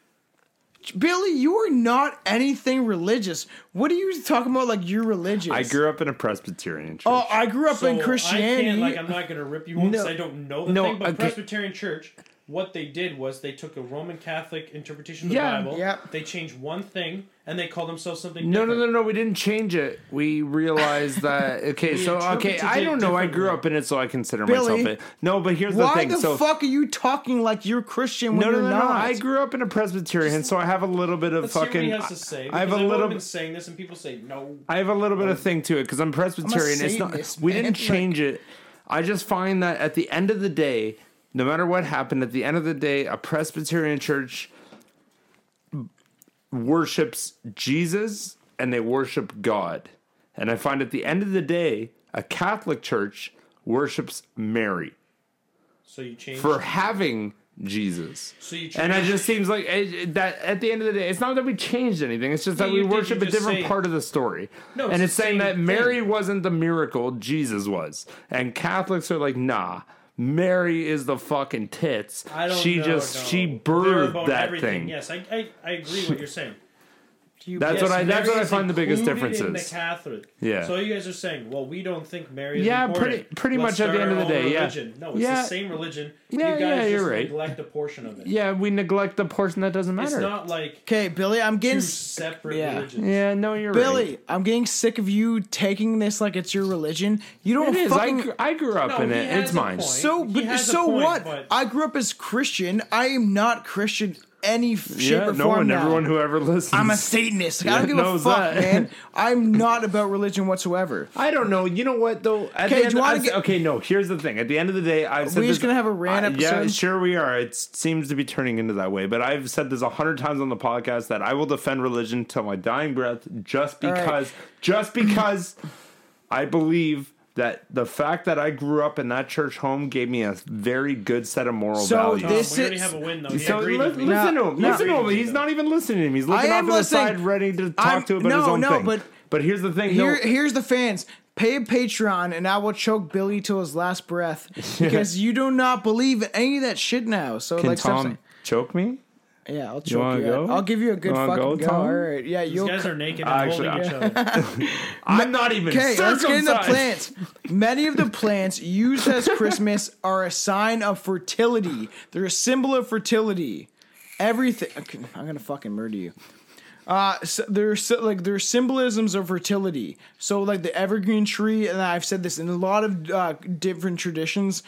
Billy, you are not anything religious. What are you talking about? Like you're religious? I grew up in a Presbyterian church. Oh, I grew up So in Christianity. I can't, like, I'm not going to rip you on because No. I don't know the No, thing. But okay. Presbyterian Church, what they did was they took a Roman Catholic interpretation of the Yeah, Bible. yeah. They changed one thing and they call themselves something. No, no, different. no, no. We didn't change it. We realized that. Okay, so okay, I don't know. I grew up in it, so I consider Billy, myself it. No, but here's the thing. Why the so fuck are you talking like you're Christian when no, no, you're no, no. not? I grew up in a Presbyterian, so I have a little bit of Let's hear what fucking. he has to say. I have a because I've little. been saying this and people say no. I have a little bit of oh. thing to it because I'm Presbyterian. it's not. Satanist, We didn't change it. I just find that at the end of the day, no matter what happened, at the end of the day, a Presbyterian church worships Jesus and they worship God. And I find at the end of the day, a Catholic church worships Mary So you change. for having Jesus. so you change. And it just seems like it, that at the end of the day, it's not that we changed anything. It's just that we worship a different say- part of the story. No, and it's it's saying that Mary thing. wasn't the miracle, Jesus was. And Catholics are like, nah, Mary is the fucking tits. I don't she know, just no. she birthed about that everything. thing. Yes, I, I, I agree what you're saying. That's Yes, what I. That's Mary what I is find the biggest included in the is. Catholic. Yeah. So you guys are saying, well, we don't think Mary is Yeah, important. pretty- pretty Let's much at the start end of our the own day, yeah. religion. No, it's Yeah. the same religion. Yeah, you guys yeah, just you're right. neglect a portion of it. Yeah, we neglect the portion that doesn't matter. It's not like okay, Billy, I'm getting two s- separate yeah. religions. yeah, no, you're right. Billy. right. I'm getting sick of you taking this like it's your religion. You don't It is. I, fucking. gr- I grew up No, in he it. has It's a mine. point. so, He but has a so point, what? but- I grew up as Christian. I am not Christian any shape Yeah, or no form one, now. everyone who ever listens. I'm a Satanist. I Yeah, don't give a fuck, that. man. I'm not about religion whatsoever. I don't know. You know what though? At Okay, the do you wanna get- okay, no. Here's the thing. At the end of the day, I've said we this, just gonna have a rant I- Yeah, sure we are. It seems to be turning into that way. But I've said this a hundred times on the podcast that I will defend religion till my dying breath, just right. because, just because I believe that the fact that I grew up in that church home gave me a very good set of moral So values. Tom, this we already is- have a win though. He so li- listen No, to him. no. Listen to him. He's not even listening to him. He's looking I off am to the side, ready to talk I'm- to about no, his own no, thing. but- but here's the thing. Here, no, here's the fans. Pay a Patreon, and I will choke Billy till his last breath because you do not believe in any of that shit now. So can like, Tom choke me? Yeah, I'll choke wanna you. go? I'll give you a good You fucking go, go. Tom? All right, yeah, you'll. guys are naked and Actually, holding each other. I'm not even Okay, let's get into plants. Many of the plants used as Christmas are a sign of fertility. They're a symbol of fertility. Everything. okay, I'm gonna fucking murder you. Uh, so there's like there's symbolisms of fertility. So like the evergreen tree, and I've said this in a lot of uh, different traditions.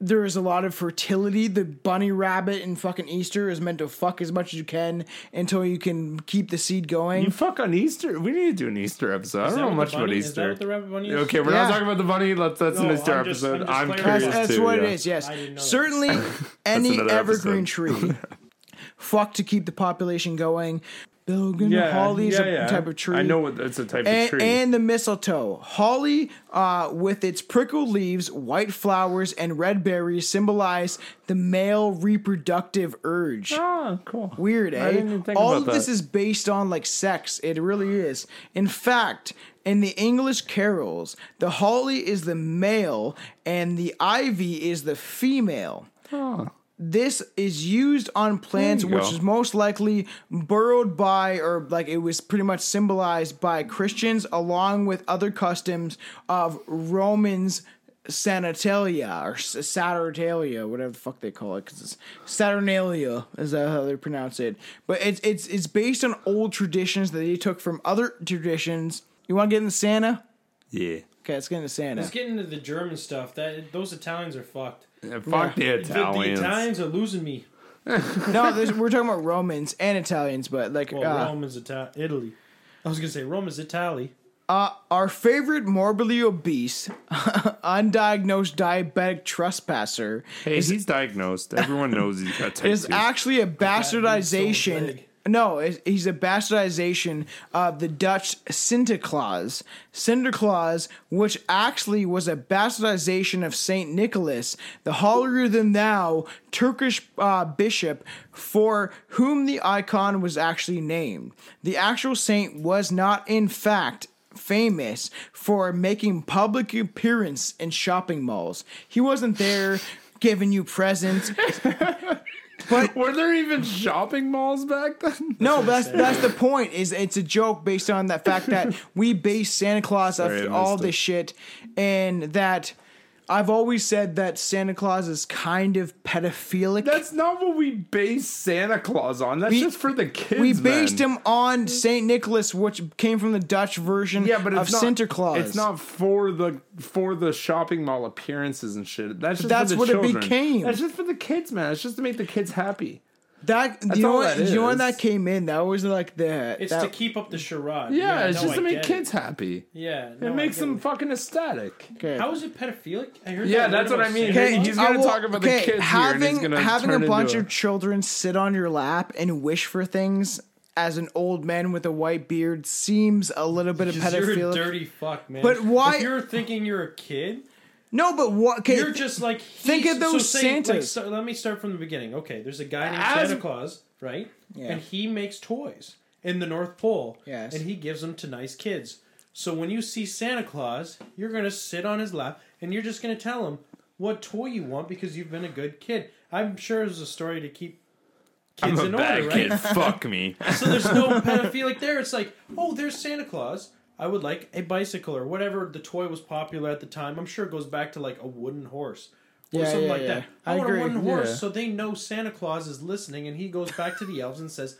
There is a lot of fertility. The bunny rabbit in fucking Easter is meant to fuck as much as you can until you can keep the seed going. You fuck on Easter. We need to do an Easter episode. I don't know much the about bunny- Is that Easter. what the rabbit bunny is? Okay, we're Yeah. not talking about the bunny. Let's that's No, an Easter I'm just- episode. I'm just I'm curious That's, that's too. what yeah. it is. Yes, I didn't know that. certainly any evergreen tree. Fuck to keep the population going. Yeah, holly is yeah, a yeah. type of tree. I know what it's a type And, of tree. and the mistletoe. Holly, uh, with its prickled leaves, white flowers, and red berries, symbolize the male reproductive urge. oh, cool. Weird, eh? I didn't think All of this is based on like sex. It really is. In fact, in the English carols, the holly is the male and the ivy is the female. This is used on plants, which go. is most likely burrowed by, or like it was pretty much symbolized by Christians, along with other customs of Romans Sanitalia or S- Saturnalia, whatever the fuck they call it, because it's Saturnalia is that how they pronounce it. But it's it's it's based on old traditions that they took from other traditions. You want to get into Santa? Yeah. Okay, let's get into Santa. Let's get into the German stuff. That those Italians are fucked. Yeah, Fuck the The, the Italians. Italians are losing me. no, this, we're talking about Romans and Italians, but like Well, uh, Rome is Ita- Italy. I was gonna say Rome is Italy. uh, our favorite morbidly obese, undiagnosed diabetic trespasser Hey, he's diagnosed. Everyone knows he's got type is 2. actually a bastardization. No, he's a bastardization of the Dutch Sinterklaas. Sinterklaas, which actually was a bastardization of Saint Nicholas, the holier than thou Turkish uh, bishop for whom the icon was actually named. The actual saint was not, in fact, famous for making public appearance in shopping malls. He wasn't there giving you presents. Were there even shopping malls back then? No, that's that's the point. Is it's a joke based on the fact that we base Santa Claus Sorry, off I all this it. shit, and that I've always said that Santa Claus is kind of pedophilic. That's not what we base Santa Claus on. That's We- just for the kids. we based man. him on Saint Nicholas, which came from the Dutch version Yeah, but of it's not, Sinterklaas. It's not for the for the shopping mall appearances and shit. That's just That's for the what it became. That's just for the kids, man. It's just to make the kids happy. That. you know all what? that You know when is. that came in? That was like the. It's that- to keep up the charade. Yeah, it's no, just I to make get kids It. happy. Yeah, no, It makes get them it. fucking ecstatic. okay. How is it pedophilic? I heard Yeah, that that's what I mean. Santa Hey, Claus. he's gonna will- talk about the kids here, and having he's gonna having turn a bunch into of children sit on your lap and wish for things as an old man with a white beard seems a little bit of 'Cause You're a pedophile. dirty fuck, man. But why- If you're thinking you're a kid, No, but what? Okay, you're just like think of those so say, like, so let me start from the beginning. Okay, there's a guy named As- Santa Claus, right? Yeah. And he makes toys in the North Pole. Yes. And he gives them to nice kids. So when you see Santa Claus, you're gonna sit on his lap and you're just gonna tell him what toy you want because you've been a good kid. I'm sure there's a story to keep kids I'm a in bad order, right? kid. Fuck me. So there's no pedophilic there. It's like, oh, there's Santa Claus. I would like a bicycle or whatever the toy was popular at the time. I'm sure it goes back to like a wooden horse or Yeah, something yeah, like yeah. that. I I, want agree, a wooden horse, so they know Santa Claus is listening, and he goes back to the elves and says.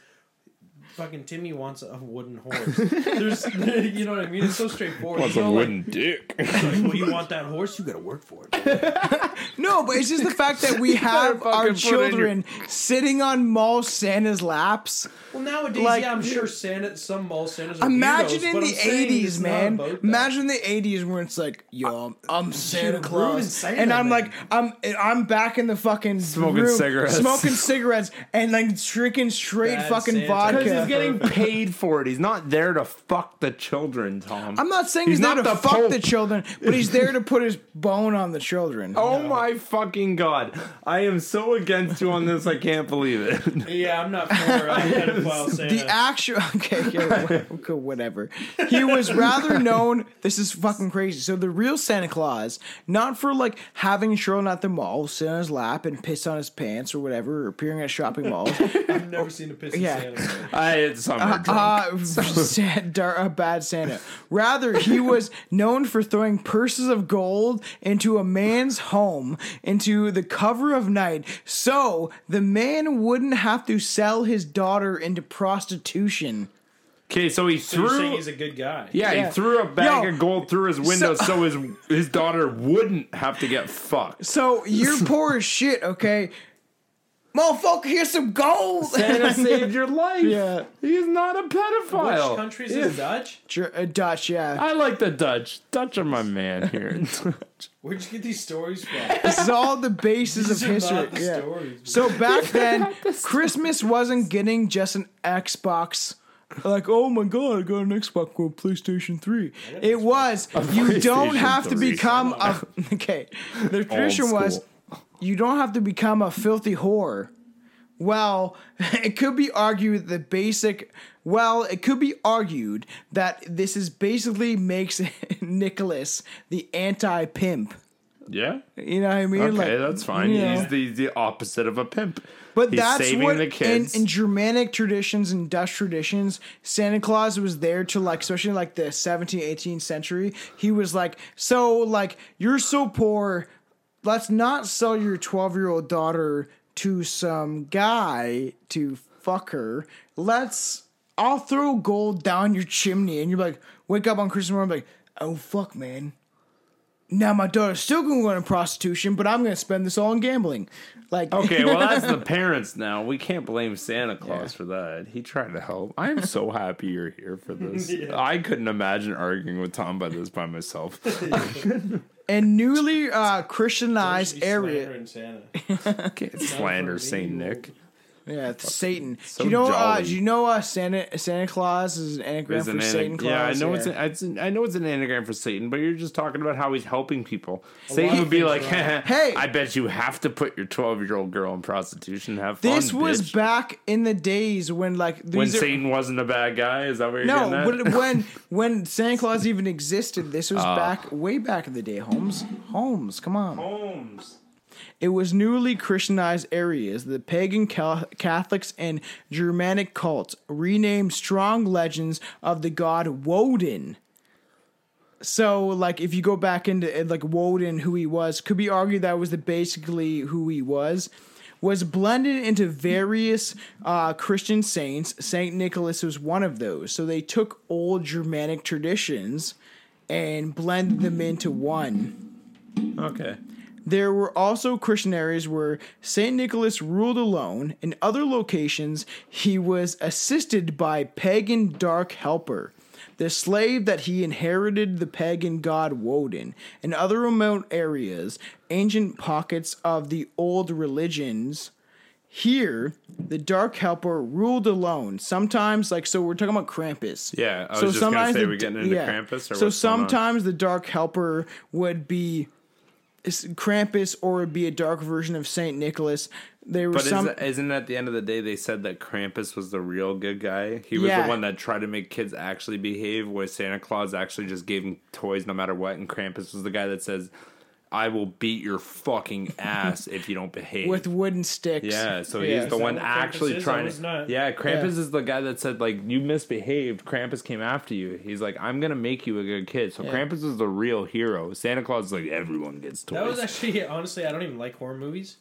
Fucking Timmy wants a wooden horse. There's, you know what I mean. It's so straightforward. Wants You a know, wooden dick. Like, like, well, you want that horse? You got to work for it. no, but it's just the fact that we have our put in your- children sitting on mall Santa's laps. Well, nowadays, Like- yeah, I'm sure Santa, some mall Santas. Are Imagine weirdos, in the I'm '80s, man. Imagine the '80s where it's like, yo, I'm, I'm Santa Claus, Santa, and I'm man. like, I'm I'm back in the fucking Smoking room, cigarettes. smoking cigarettes, and like drinking straight Bad fucking Santa. vodka. Because he's getting paid for it. He's not there to fuck the children, Tom. I'm not saying he's, He's there not to the fuck Pope. the children, but he's there to put his bone on the children. Oh my fucking god. I am so against you on this, I can't believe it. Yeah, I'm not for a pedophile Santa. The actual okay, okay, okay, whatever. He was rather known. This is fucking crazy. So the real Santa Claus, not for like having children at the mall, sit on his lap and piss on his pants or whatever, or appearing at shopping malls. I've never seen a pissy Yeah. Santa. I it's summer drunk. Uh, sad, dar- a bad Santa. Rather, he was known for throwing purses of gold into a man's home, into the cover of night, so the man wouldn't have to sell his daughter into prostitution. Okay, so he So you're saying threw he's a good guy? yeah, Yeah. he threw a bag Yo, of gold through his window so, his his daughter wouldn't have to get fucked. So you're poor as shit, okay? Motherfucker, here's some gold. Santa saved your life. Yeah. He's not a pedophile. Which countries is Dutch? Dr- uh, Dutch, yeah. I like the Dutch. Dutch are my man here. Where'd you get these stories from? This is all the basis of are history. not the yeah. stories. So back then, Christmas wasn't getting just an Xbox. Like, oh my god, I got an Xbox with PlayStation 3. It was, you don't have to become a. Okay. The tradition was, school. You don't have to become a filthy whore. Well, it could be argued the basic. Well, it could be argued that this is basically makes Nicholas the anti pimp. yeah. You know what I mean? Okay, Like, that's fine. you know. He's the, the opposite of a pimp. But He's that's saving what the in, in Germanic traditions and Dutch traditions, Santa Claus was there to like, especially like the 17th, 18th century. He was like, so like you're so poor, let's not sell your 12 year old daughter to some guy to fuck her. Let's I'll throw gold down your chimney, and you're like, wake up on Christmas morning, like, oh fuck, man. now my daughter's still going to go into prostitution, but I'm going to spend this all on gambling. Like, Okay, well that's the parents now. We can't blame Santa Claus for that. He tried to help. I am so happy you're here for this. I couldn't imagine arguing with Tom by this by myself. in newly uh, Christianized be area. slandering Santa. Can't slander Saint Nick. Yeah, it's Satan. so do you know? Uh, do you know uh, Santa Santa Claus is an anagram for an Satan anag- Claus? yeah, I know it's, an, it's an, I know it's an anagram for Satan, but you're just talking about how he's helping people. Satan lot would be like, Hey! I bet you have to put your 12 year old girl in prostitution. Have fun. This was bitch." back in the days when like when are, Satan wasn't a bad guy. Is that what you're No, when, when when Santa Claus even existed, this was back way back in the day. Holmes, Holmes, come on. Holmes. It was newly Christianized areas. The pagan Catholics and Germanic cults renamed strong legends of the god Woden. So, like, if you go back into uh, like Woden, who he was, could be argued that was the basically who he was. Was blended into various uh, Christian saints. Saint Nicholas was one of those. So they took old Germanic traditions and blended them into one. Okay. There were also Christian areas where St. Nicholas ruled alone. In other locations, he was assisted by pagan dark helper, the slave that he inherited the pagan god Woden. In other remote areas, ancient pockets of the old religions, here the dark helper ruled alone. Sometimes, like so, we're talking about Krampus. Yeah, I was just gonna say, the- we getting into Krampus or so what's going on? sometimes the dark helper would be Krampus or be a dark version of Saint Nicholas. There were But some. is, isn't at the end of the day they said that Krampus was the real good guy? He was Yeah. the one that tried to make kids actually behave, where Santa Claus actually just gave them toys no matter what, and Krampus was the guy that says, "I will beat your fucking ass if you don't behave." with wooden sticks. yeah, so Yeah. he's the one actually is? Trying to. not- Yeah, Krampus Yeah. is the guy that said like you misbehaved. Krampus came after you. He's like, I'm gonna make you a good kid. So Yeah. Krampus is the real hero. Santa Claus is like everyone gets toys. That was actually honestly, I don't even like horror movies,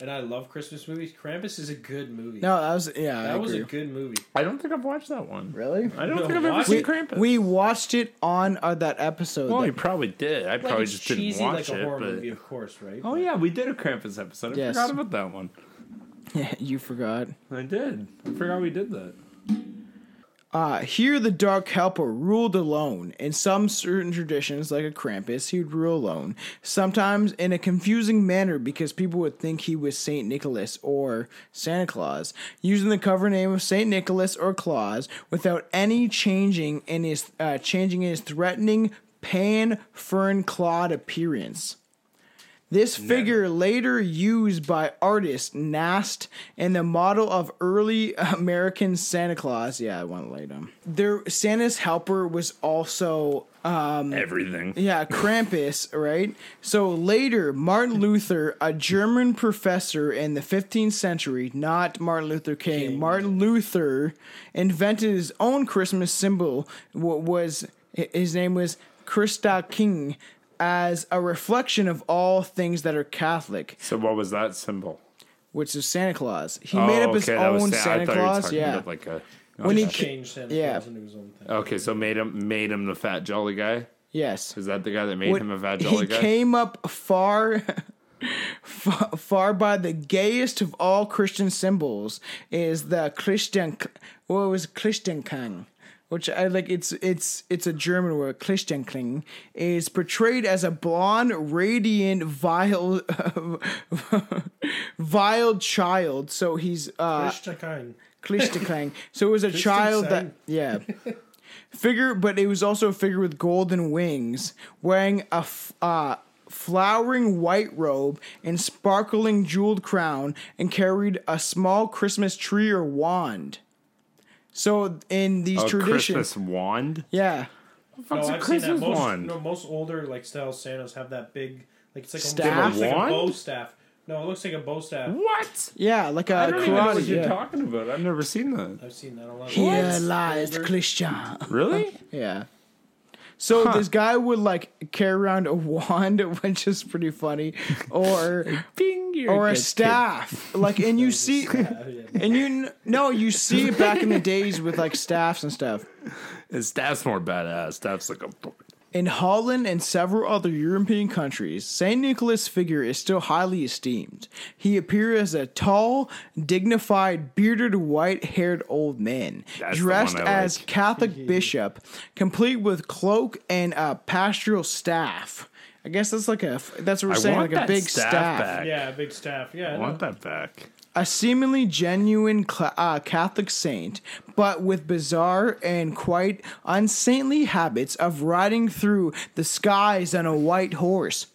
and I love Christmas movies. Krampus is a good movie. No, that was yeah. I that was agree. a good movie. I don't think I've watched that one. really. I don't No, think I've ever seen it. Krampus. We watched it on uh, that episode. Well, that- you probably did. I Like probably it's just didn't cheesy watch like a it. but- movie, of course, right? Oh yeah, we did a Krampus episode. I Yes. forgot about that one. Yeah, you forgot. I did. I forgot we did that. Uh, here, the Dark Helper ruled alone. In some certain traditions, like a Krampus, he would rule alone. Sometimes in a confusing manner because people would think he was Saint Nicholas or Santa Claus, using the cover name of Saint Nicholas or Claus without any changing in his uh, changing in his threatening pan fern clawed appearance. This figure later used by artist Nast and the model of early American Santa Claus. Yeah, I want to lay down. There, Santa's helper was also um, Everything. yeah, Krampus, right? So later, Martin Luther, a German professor in the 15th century, not Martin Luther King, King. Martin Luther invented his own Christmas symbol. What was his name was Christa King, as a reflection of all things that are Catholic, So what was that symbol? which is Santa Claus. He made up oh, his Oh, that was own I Santa you were Claus. Yeah. Like a. When he changed Santa yeah. Claus into his own thing. Okay, so made him made him the fat jolly guy. yes. Is that the guy that made When him a fat he jolly guy? came up far, far, far by the gayest of all Christian symbols is the Christian. What was Christenklang? Which I like. It's it's it's a German word. Christenklang is portrayed as a blonde, radiant, vile, vile child. So he's uh, Christian. Christenklang. So it was a child that yeah. Figure, but it was also a figure with golden wings, wearing a f- uh, flowering white robe and sparkling jeweled crown, and carried a small Christmas tree or wand. So in these a traditions, Christmas wand. yeah, No, What's a I've seen that. Christmas Most, wand? no, most older like style Santas have that big, like it's like Staff? A, it looks like a Wand? bow staff. No, it looks like a bow staff. What? yeah, like a I don't even know karate. what you're yeah. talking about. I've never seen that. I've seen that a lot. Here lies Older. Christian. Really? Yeah. So this guy would like carry around a wand, which is pretty funny, or Bing, or a good kid. staff. Like, and you see, and you kn- no, you see it back in the days with like staffs and stuff. His staff's more badass. Staff's like a. In Holland and several other European countries, St. Nicholas' figure is still highly esteemed. He appears as a tall, dignified, bearded, white haired old man, That's dressed as like. Catholic bishop, complete with cloak and a pastoral staff. I guess that's like a that's what we're I saying, like a big staff staff. back. Yeah, big staff. Yeah, I no. want that back. A seemingly genuine cl- uh, Catholic saint, but with bizarre and quite unsaintly habits of riding through the skies on a white horse.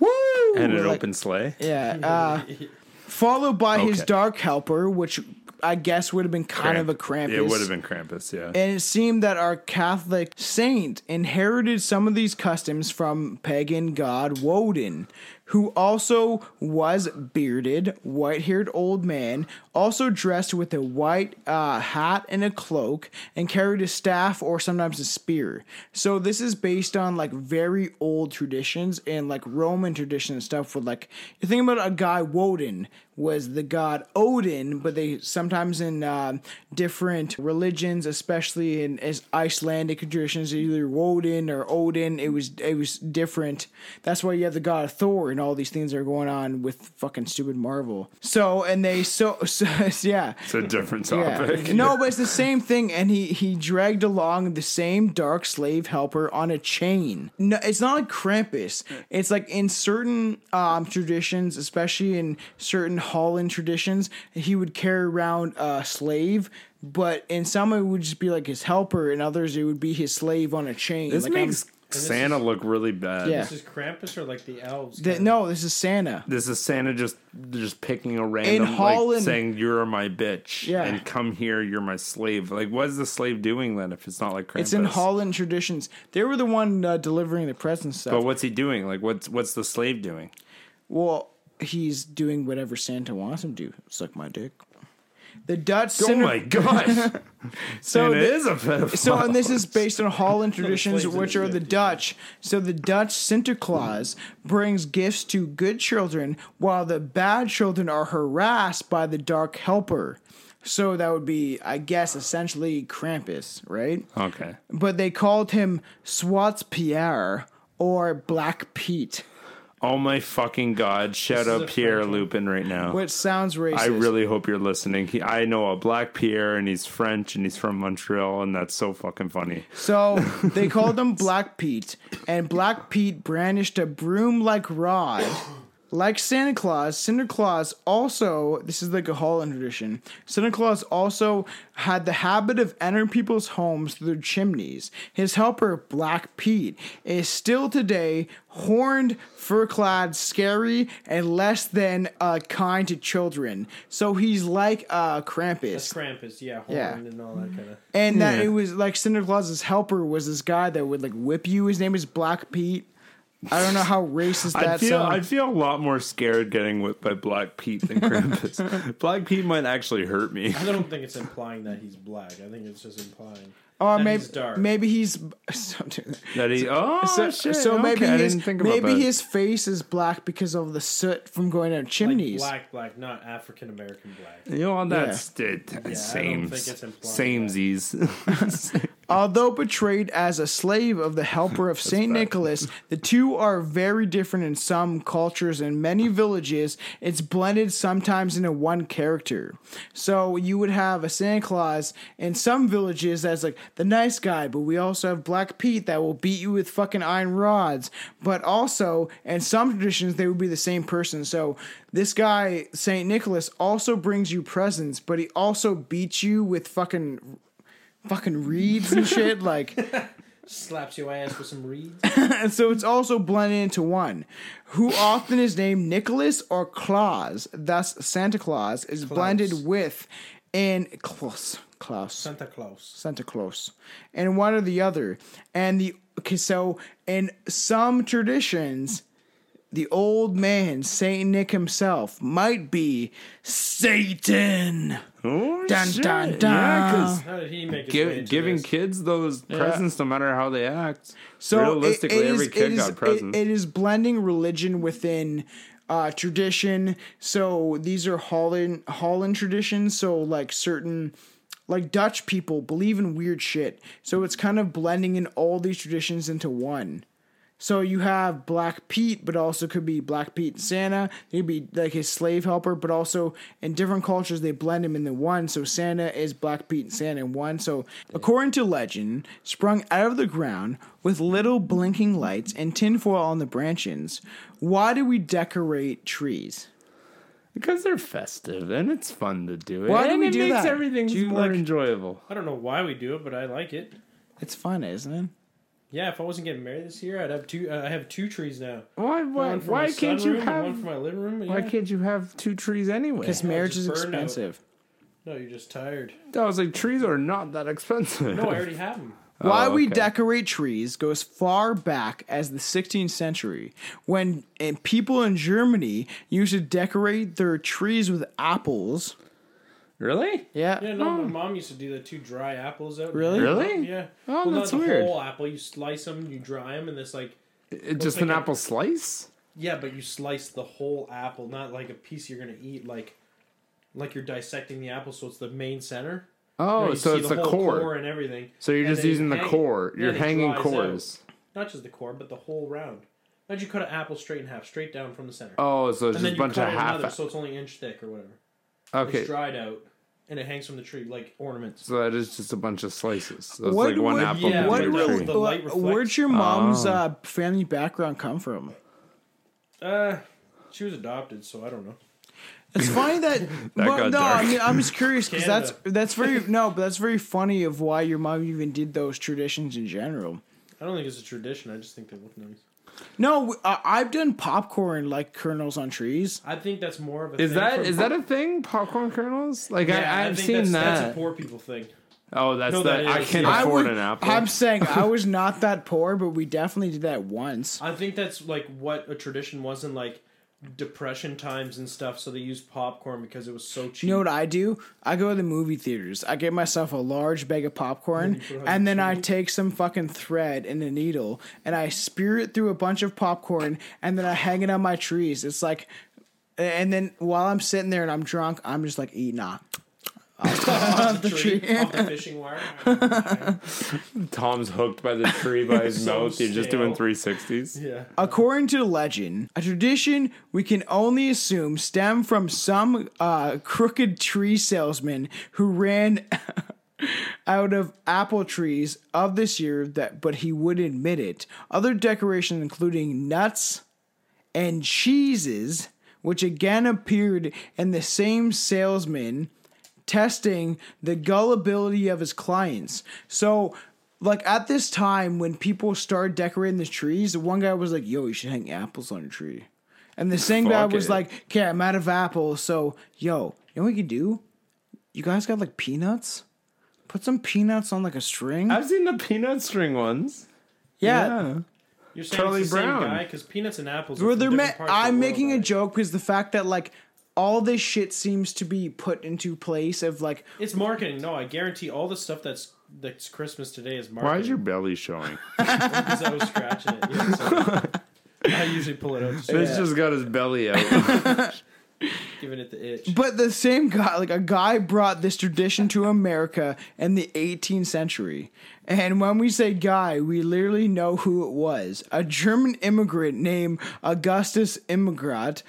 Woo! And an Like- open sleigh. Yeah. Uh, followed by his dark helper, which I guess would have been kind of a Krampus. It would have been Krampus, yeah. And it seemed that our Catholic saint inherited some of these customs from pagan god Woden, who also was bearded, white haired old man, also dressed with a white uh, hat and a cloak, and carried a staff or sometimes a spear. So this is based on like very old traditions and like Roman tradition and stuff. With like you think about a guy Woden was the god Odin, but they sometimes in uh, different religions, especially in as Icelandic traditions, either Woden or Odin. It was it was different. That's why you have the god Thor and all these things that are going on with fucking stupid Marvel. So and they so, so yeah. It's a different Yeah. topic. No, but it's the same thing, and he he dragged along the same dark slave helper on a chain. No, it's not like Krampus. It's like in certain um, traditions, especially in certain Holland traditions, he would carry around a slave. But in some, it would just be like his helper. In others, it would be his slave on a chain. This like I'm- makes Santa look really bad. Yeah. This is Krampus or like the elves? the- no, this is Santa. This is Santa just just picking a random like Holland- saying you're my bitch Yeah. and come here you're my slave. Like what is the slave doing then if it's not like Krampus? It's in Holland traditions. They were the one uh, delivering the presents. Stuff. But what's he doing? Like what's what's the slave doing? Well, he's doing whatever Santa wants him to. Suck my dick. The Dutch Oh Sinter- my god. so the- is a pedophile. so and this is based on Holland traditions, which are the 50s. Dutch. So the Dutch Santa Sinterklaas brings gifts to good children, while the bad children are harassed by the Dark Helper. So that would be, I guess, essentially Krampus, right? Okay. But they called him Swats Pierre or Black Pete, Oh my fucking god! Shout out Pierre. Lupin right now. which sounds racist. I really hope you're listening. He, I know a black Pierre, and he's French, and he's from Montreal, and that's so fucking funny. So they called him Black Pete, and Black Pete brandished a broom like rod. Like Santa Claus, Santa Claus also, this is like a Holland tradition, Santa Claus also had the habit of entering people's homes through their chimneys. His helper, Black Pete, is still today horned, fur clad, scary, and less than uh, kind to children. So he's like uh, Krampus. That's Krampus, yeah, horn Yeah. and all that kind of. And that it was like Santa Claus's helper was this guy that would like whip you. His name is Black Pete. I don't know how racist I that feel sounds. I feel a lot more scared getting whipped by Black Pete than Krampus. Black Pete might actually hurt me. I don't think it's implying that he's black. I think it's just implying. or that maybe he's dark. maybe he's That he oh so, shit. so maybe okay, his didn't think about maybe that. his face is black because of the soot from going down Like chimneys. black, black, not African American black. You know that's it. don't same think it's implying samesies. Although portrayed as a slave of the helper of Saint. Nicholas, the two are very different in some cultures and many villages. It's blended sometimes into one character. So you would have a Santa Claus in some villages that's like the nice guy, but we also have Black Pete that will beat you with fucking iron rods. But also, in some traditions, they would be the same person. So this guy, Saint Nicholas, also brings you presents, but he also beats you with fucking fucking reeds and shit like Slaps your ass with some reeds. and so it's also blended into one. Who often is named nicholas or claus? Thus santa claus is blended with in claus. Claus. Santa Claus. santa claus. And one or the other. And the okay so in some traditions the old man saint nick himself might be satan oh, Dun, shit. dun, Yeah, dun. 'cause How did he make his way Give, into giving this? kids those presents, no matter how they act. So it- realistically, it is- every kid it is- got presents. It, it is blending religion within uh, tradition. So these are Holland Holland traditions. So like certain, like Dutch people believe in weird shit. So it's kind of blending in all these traditions into one. So you have Black Pete, but also could be Black Pete and Santa. He'd be like his slave helper, but also in different cultures they blend him into one. So Santa is Black Pete and Santa in one. So according to legend, sprung out of the ground with little blinking lights and tinfoil on the branches. Why do we decorate trees? Because they're festive and it's fun to do it. Why do and we it do makes that? everything Do you, more like- enjoyable. I don't know why we do it, but I like it. It's fun, isn't it? Yeah, if I wasn't getting married this year, I'd have two. Uh, I have two trees now. Why? Why? One for Why my can't you sunroom and one have? for my living room. Why yeah. can't you have two trees anyway? Because marriage is just out. expensive. No, you're just tired. I was like, trees are not that expensive. No, I already have them. Why Oh, we decorate trees goes far back as the 16th century, when people in Germany used to decorate their trees with apples. Really? Yeah. Yeah, no, my hmm. mom used to do that Two Dry apples out. Really? Really? Yeah. Oh, well, that's not weird. the whole apple. You slice them, you dry them, and it's like It, just like an a- apple slice? yeah, but you slice the whole apple, not like a piece you're gonna eat, like like you're dissecting the apple, so it's the main center. Oh, you know, Oh, you so see it's the, whole core. and everything. So you're and just using the hang- core. You're hanging dries cores. Not just the core, but the whole round. Imagine you cut an apple straight in half, straight down from the center. Oh, so it's and then just a you bunch cut of it half. another, so it's only an inch thick or whatever. okay, It's dried out, and it hangs from the tree like ornaments. so that is just a bunch of slices. So it's What like one would- apple yeah, What, the- really, the light where'd your mom's Oh. uh, family background come from? Uh, she was adopted, so I don't know. It's funny that, but got no, I mean I'm just curious because that's that's very no, but that's very funny of why your mom even did those traditions in general. I don't think it's a tradition. I just think they look nice. No, uh, I've done popcorn like kernels on trees. I think that's more of a. Is thing that for- is that a thing? Popcorn kernels? Like Yeah, I, I've think seen that's, that. That's a poor people thing. oh, that's No, the that I is, can't yeah. I afford would, an apple. I'm saying I was not that poor, but we definitely did that once. I think that's like what a tradition was in like depression times and stuff. So they used popcorn because it was so cheap. You know what I do? I go to the movie theaters. I get myself a large bag of popcorn, on and then I take some fucking thread and a needle, and I spear it through a bunch of popcorn, and then I hang it on my trees. It's like, and then while I'm sitting there and I'm drunk, I'm just like eating off. off the, tree, tree. off the fishing wire. Tom's hooked by the tree by his So mouth. You're just doing 360s. yeah. According to legend, a tradition we can only assume stemmed from some uh, crooked tree salesman who ran out of apple trees of this year that but he wouldn't admit it. Other decorations including nuts and cheeses, which again appeared in the same salesman testing the gullibility of his clients. So, like at this time when people started decorating the trees, the one guy was like, "Yo, you should hang apples on a tree," and the same guy Fuck was it. like, "Okay, I'm out of apples, so yo, you know what we can do? You guys got like peanuts? Put some peanuts on like a string. I've seen the peanut string ones. yeah." You're saying Charlie it's the Brown. same guy because peanuts and apples. Are Well, from they're ma- different parts of the I'm world, making a right? joke because the fact that like all this shit seems to be put into place of like It's marketing. No, I guarantee all the stuff that's that's Christmas today is marketing. Why is your belly showing? Because I was scratching it. Yeah, so I usually pull it out, just It's just got his belly out. giving it the itch. But the same guy, like a guy brought this tradition to America in the 18th century. And when we say guy, we literally know who it was. A German immigrant named Augustus Imgard,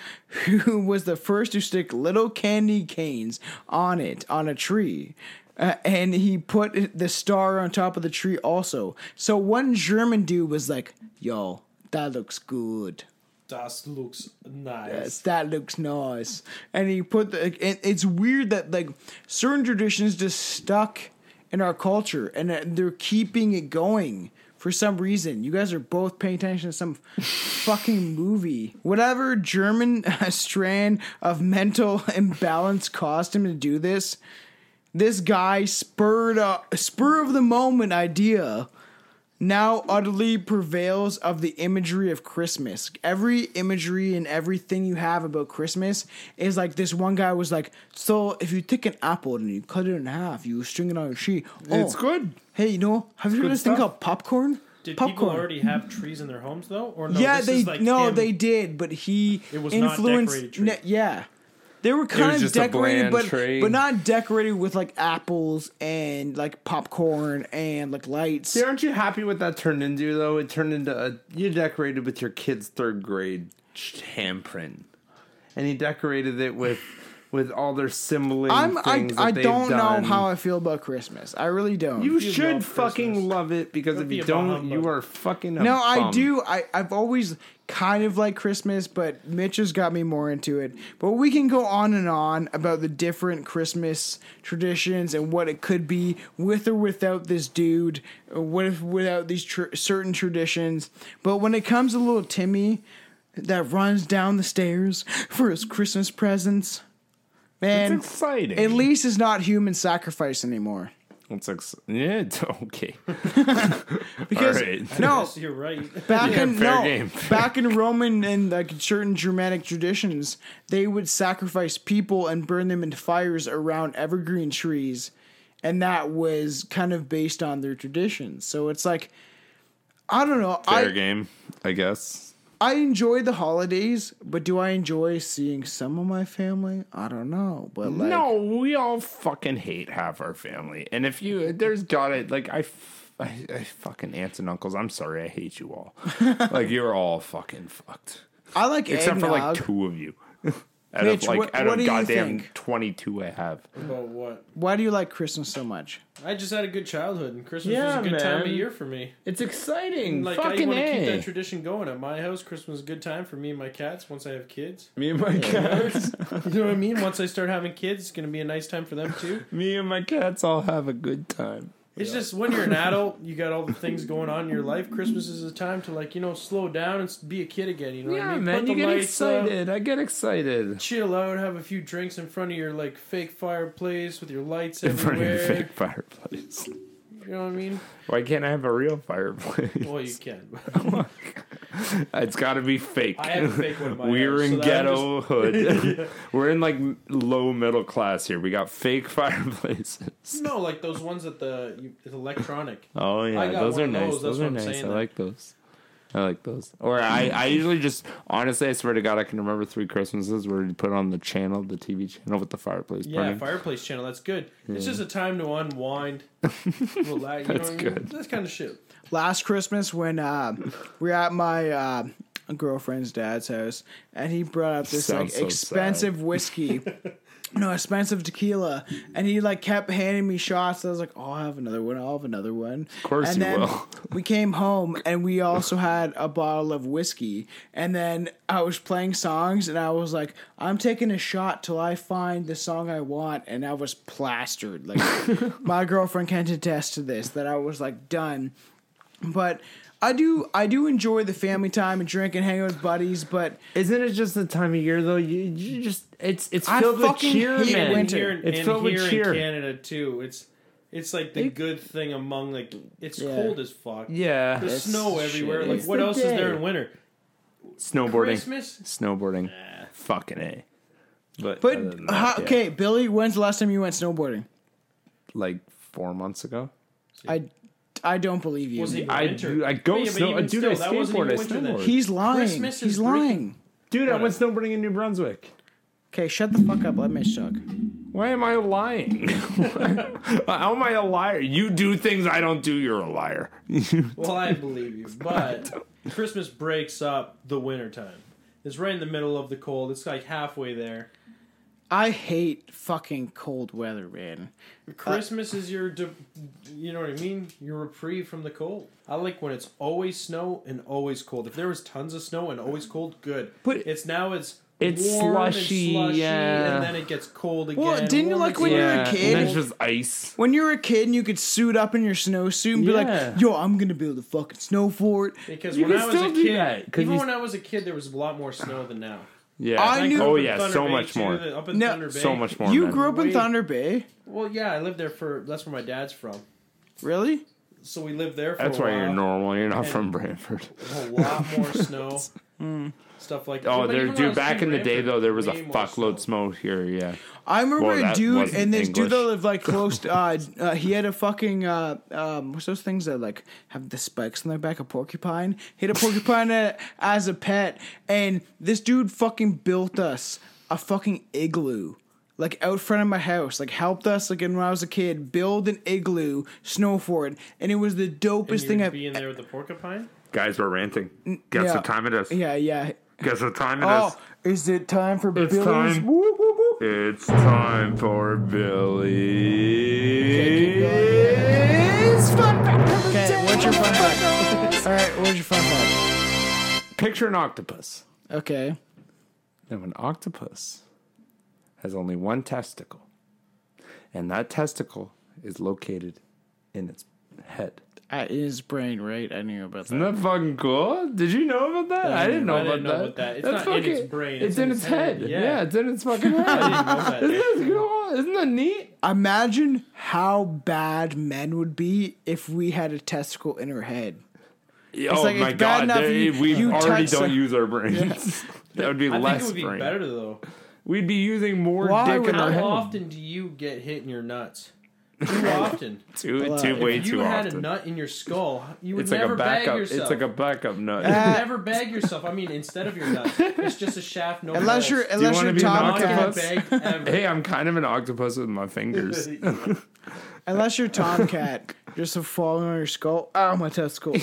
who was the first to stick little candy canes on it, on a tree. Uh, and he put the star on top of the tree also. So one German dude was like, yo, that looks good. That looks nice. Yes, that looks nice. And he put the. It, it's weird that like certain traditions just stuck in our culture, and uh, they're keeping it going for some reason. You guys are both paying attention to some fucking movie. Whatever German uh, strand of mental imbalance caused him to do this. This guy spurred a spur of the moment idea now utterly prevails of the imagery of Christmas. Every imagery and everything you have about Christmas is like this one guy was like, so if you take an apple and you cut it in half, you string it on a tree. Oh, it's good. Hey, you know, have you heard good this thing called popcorn? Did popcorn. people already have trees in their homes though, or no? yeah, this they is like no, him- they did, but he It was not influenced. decorated tree. ne- yeah, they were kind of decorated, but tree. but not decorated with like apples and like popcorn and like lights. See, aren't you happy what that turned into though? It turned into a you decorated with your kid's third grade handprint, and he decorated it with with all their symboling I'm I, things. I that they've don't know how I feel about Christmas. I really don't. You You should love fucking Christmas. love it because Don't if be you don't, humbug. you are fucking. A no, I do. I I've always kind of like Christmas, but Mitch has got me more into it. But we can go on and on about the different Christmas traditions and what it could be with or without this dude, what if without these tr- certain traditions. But when it comes to little Timmy that runs down the stairs for his Christmas presents, man, It's exciting. at least it's not human sacrifice anymore. It's ex- yeah, it's okay. Because All right. no, you're right. back Yeah, in fair no, game. back in Roman and like certain Germanic traditions, they would sacrifice people and burn them into fires around evergreen trees, and that was kind of based on their traditions. So it's like, I don't know. Fair I game, I guess. I enjoy the holidays, but do I enjoy seeing some of my family? I don't know, but like, no, we all fucking hate half our family, and if you, there's got it. Like I, I fucking aunts and uncles. I'm sorry, I hate you all. like you're all fucking fucked, I like except for like two of you. out Mitch, of like what- out what of goddamn twenty two I have. About what? Why do you like Christmas so much? I just had a good childhood, and Christmas Yeah, was a good time of year for me. It's exciting. Like I fucking want to keep that tradition going at my house. Christmas is a good time for me and my cats. Once I have kids, Me and my cats. you know what I mean. Once I start having kids, it's gonna be a nice time for them too. me and my cats all have a good time. It's just when you're an adult, you got all the things going on in your life. Christmas is a time to like you know slow down and be a kid again. You know what I Yeah, mean? man, you get lights up, excited. I get excited. chill out, have a few drinks in front of your like fake fireplace with your lights In front of everywhere. your fake fireplace. You know what I mean? Why can't I have a real fireplace? Well, you can. Oh it's got to be fake. I have a fake one in my We're house, in so that ghetto hood. We're in like low middle class here. We got fake fireplaces. no, like those ones at the it's electronic. Oh yeah, those are nice. those, Those, are nice. I saying that- like those. I like those. Or I, I usually just honestly, I swear to God, I can remember three Christmases where you put on the channel, the TV channel with the fireplace Yeah, burning. fireplace channel. That's good. It's just a time to unwind, relax. You know That's what I mean? good. That's kind of shit. last Christmas when uh, we were at my uh, girlfriend's dad's house, and he brought up this like so expensive whiskey. No, expensive tequila, and he like kept handing me shots. I was like, "Oh, I'll have another one. I'll have another one." Of course and you then will. We came home and we also had a bottle of whiskey. And then I was playing songs, and I was like, "I'm taking a shot till I find the song I want." And I was plastered. Like my girlfriend can attest to this. That I was like done. But I do I do enjoy the family time and drink and hang out with buddies, but Isn't it just the time of year though? You, you just it's it's I filled with fucking cheer, hate man. winter. Here, It's and filled with here cheer. in Canada too. It's it's like the good thing among like it's Yeah. cold as fuck. Yeah, There's snow everywhere. shit. Like It's what the else is there in winter? snowboarding, Christmas. snowboarding, fucking a. But but uh, that, how, yeah. okay, Billy, when's the last time you went snowboarding? like four months ago. I I don't believe you. Was it I winter? do- I go Yeah, snow- even dude, I that wasn't skateboard, even I winter then. snowboard. He's lying. Christmas He's freaking- lying. Dude, I What? went snowboarding in New Brunswick. Okay, shut the fuck up. Let me suck. Why am I lying? How am I a liar? You do things I don't do. You're a liar. Well, I believe you, but Christmas breaks up the winter time. It's right in the middle of the cold. It's like halfway there. I hate fucking cold weather, man. Christmas is your, de- you know what I mean? Your reprieve from the cold. I like when it's always snow and always cold. If there was tons of snow and always cold, good. But- it's now it's It's warm and slushy, slushy, yeah. and then it gets cold again. Well, didn't you like and when you were a kid? and it's just ice. When you were a kid and you could suit up in your snowsuit and be Yeah. like, "Yo, I'm gonna build a fucking snow fort." Because You when I was still a do kid, even you- when I was a kid, there was a lot more snow than now. Yeah. I knew- Oh yeah, Thunder so Bay, much too, more. the- Up in No, Thunder Bay. So much more. You man. grew up in Wait. Thunder Bay, Well, yeah, I lived there for. That's where my dad's from. really? So we lived there for That's a why while. you're normal. You're not And- from Brantford. A lot more snow. Hmm. Stuff like that. Oh, there, even when I dude. Back in the day, though, there was a way more fuckload snow here. Yeah. I remember Well, a that dude wasn't and this dude that lived like close. To, uh, uh, he had a fucking uh, um, what's those things that like have the spikes on their back? A porcupine. He had a porcupine uh, as a pet, and this dude fucking built us a fucking igloo. Like out front of my house, like helped us like when I was a kid build an igloo, snow fort, and it was the dopest And thing you'd I've. be in there with the porcupine. Guys, we're ranting. Guess yeah. what time it is? Yeah, yeah. Guess what time it is? Oh, is it time for It's Billy's? time. Whoop, whoop, whoop. It's time for Billy's fun fact. Okay, what's your fun fact? All right, what's your fun fact? Picture an octopus. Okay. Now, an octopus has only one testicle, and that testicle is located in its head. Uh, in his brain, right? I knew about Isn't that. that fucking cool? Did you know about that? I didn't know, I about, didn't know that. about that. It's That's not in its fucking- brain, It's, in its head. head. Yeah. Yeah. it's in its fucking head. I didn't know that. Isn't that cool? Isn't that neat? Imagine how bad men would be if we had a testicle in our head. oh like, my it's god, enough they- you- we you already don't some- use our brains. that would be I less think it would be brain. better though. We'd be using more Why dick in our head. How head. often do you get hit in your nuts? Too often. Too, Well, too, if way if you too had often. a nut in your skull, you would it's like never a backup. bag yourself. It's like a backup nut. You would never bag yourself. I mean, instead of your nut, it's just a shaft. No Unless balls. you're, you unless wanna you're be an Tom Cat, octopus? get ever. hey, I'm kind of an octopus with my fingers. unless you're Tomcat, just a falling on your skull. Oh, my testicle.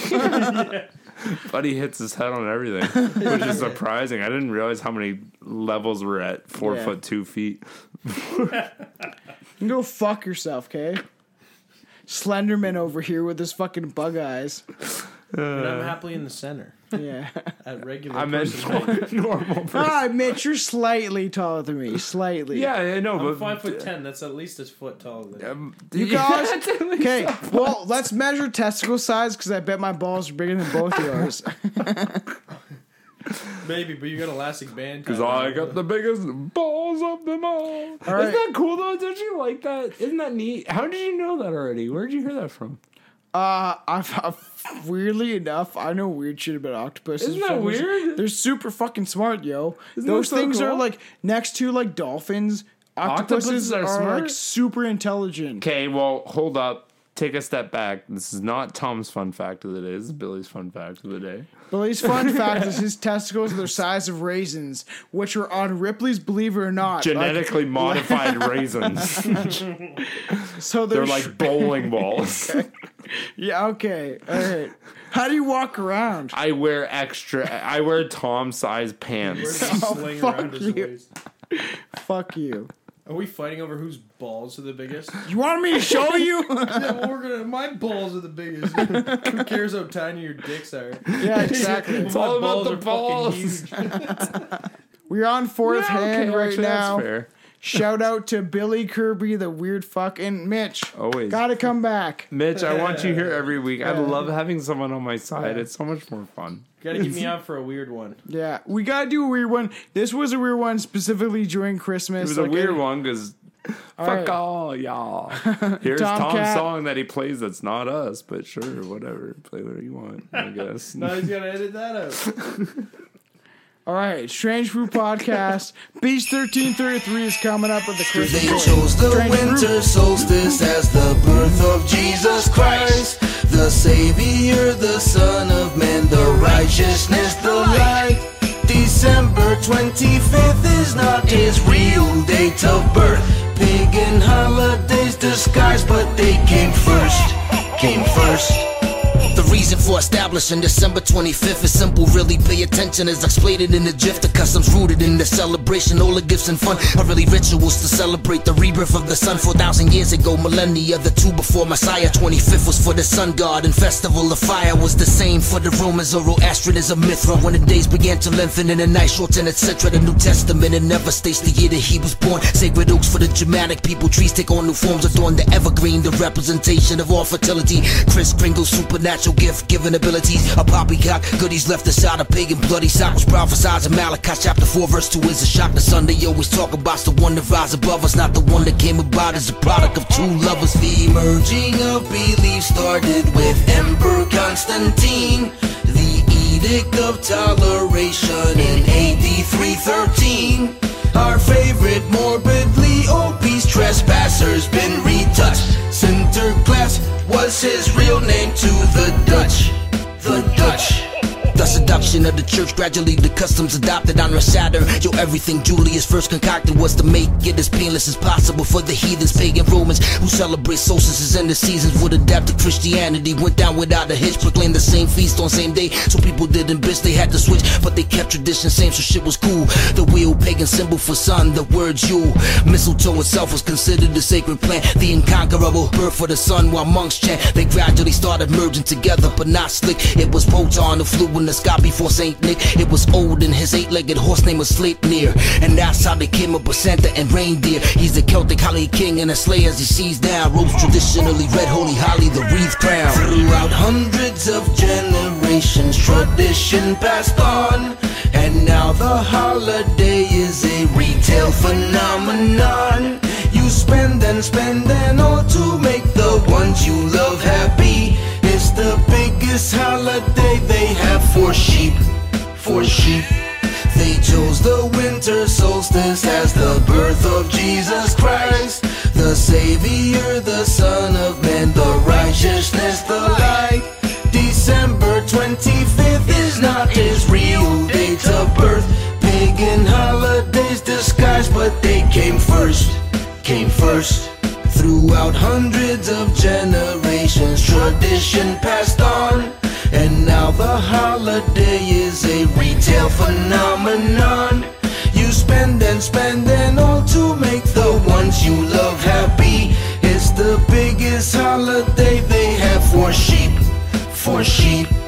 Buddy hits his head on everything, which is surprising. I didn't realize how many levels we're at. Four Yeah. foot two feet. You go fuck yourself, okay? Slenderman over here with his fucking bug eyes. And I'm happily in the center Yeah. at regular. I meant person height. normal. person. Ah, Mitch, you're slightly taller than me. Slightly. Yeah, I know, I'm but five foot ten. That's at least a foot taller than. you. Um, You yeah, guys, that's at least okay. Well, let's measure testicle size because I bet my balls are bigger than both of yours. Maybe, but you got elastic band. Because I got the biggest balls of them all. right. Isn't that cool though? Don't you like that? Isn't that neat? How did you know that already? Where did you hear that from? Uh, I've, I've- weirdly enough, I know weird shit about octopuses. Isn't that Some- weird? They're super fucking smart, yo. Isn't Those so things are like next to like dolphins. Octopuses, Octopuses are are, smart? like super intelligent. Okay, well, hold up. Take a step back. This is not Tom's fun fact of the day. This is Billy's fun fact of the day. Billy's fun fact is his testicles are the size of raisins, which are on Ripley's Believe It or Not. like- Genetically modified raisins. so they're, They're like bowling balls. yeah, okay, all right. How do you walk around? I wear extra. I wear Tom size pants. does he oh, sling fuck you. Fuck you. Are we fighting over whose balls are the biggest? You want me to show you? yeah, well, we're gonna. My balls are the biggest. Who cares how tiny your dicks are? yeah, exactly. It's all about the balls. We're on fourth Yeah, okay, hand right actually, that's now. fair. Shout out to Billy Kirby, the weird fuck, and Mitch. Always. Gotta come back. Mitch, I want you here every week. I love having someone on my side. It's so much more fun. Gotta get me on for a weird one. Yeah, we gotta do a weird one. This was a weird one specifically during Christmas. It was a like, weird one because fuck right. all y'all. Here's Tom Tom's Cat. song that he plays that's not us, but sure, whatever. Play whatever you want, I guess. Now he's gonna edit that out. All right, Strange Brew Podcast. Beast thirteen thirty three is coming up with the Christmas. They chose the Strange Brew. winter solstice as the birth of Jesus Christ, the Savior, the Son of Man, the righteousness, the light. December 25th is not his real date of birth. Pagan holidays disguised, but they came first. Came first. Reason for establishing December 25th is simple, really pay attention as explained in the GIF. The customs rooted in the celebration, all the gifts and fun are really rituals to celebrate the rebirth of the sun. 4,000 years ago, millennia, the two before Messiah. 25th was for the sun god, and festival of fire was the same for the Romans. Zoroastrianism, Mithra, when the days began to lengthen and the night shorten, etc. The New Testament, it never states the year that he was born. Sacred oaks for the Germanic people, trees take on new forms, adorn the evergreen, the representation of all fertility. Kris Kringle, supernatural gift, given abilities. A poppycock, goodies left aside a pagan bloody sock was in Malachi chapter 4, verse 2 is a shock. The Sunday always talk about the one that rise above us, not the one that came about as a product of two lovers. The emerging of belief started with Emperor Constantine. The Edict of Toleration in AD 313. Our favorite morbidly trespassers been retouched. Sinterklaas was his real name to the Dutch. The Dutch. The creation of the church. Gradually, the customs adopted on Saturn. Yo, everything Julius first concocted was to make it as painless as possible for the heathens, pagan Romans who celebrate solstices and the seasons would adapt to Christianity. Went down without a hitch, proclaimed the same feast on same day. So people didn't bitch, they had to switch, but they kept tradition same, so shit was cool. The wheel, pagan symbol for sun, the word Yule. Mistletoe itself was considered a sacred plant, the incomparable birth for the sun. While monks chant, they gradually started merging together, but not slick. It was Wotan who flew in the sky before Saint Nick. It was Odin, his eight-legged horse name was Sleipnir, and that's how they came up with Santa and reindeer. He's the Celtic holly king and a sleigh as he sees down. Robes traditionally red, holy holly, the wreath crown. Throughout hundreds of generations, tradition passed on. And now the holiday is a retail phenomenon. You spend and spend and all to make the ones you love happy. It's the biggest holiday for sheep. For sheep. They chose the winter solstice as the birth of Jesus Christ, the Savior, the Son of Man, the righteousness, the light. December 25th is not his real date of birth. Pagan holidays disguised, but they came first. Came first. Throughout hundreds of generations, tradition passed the holiday is a retail phenomenon. You spend and spend and all to make the ones you love happy. It's the biggest holiday they have for sheep, for sheep.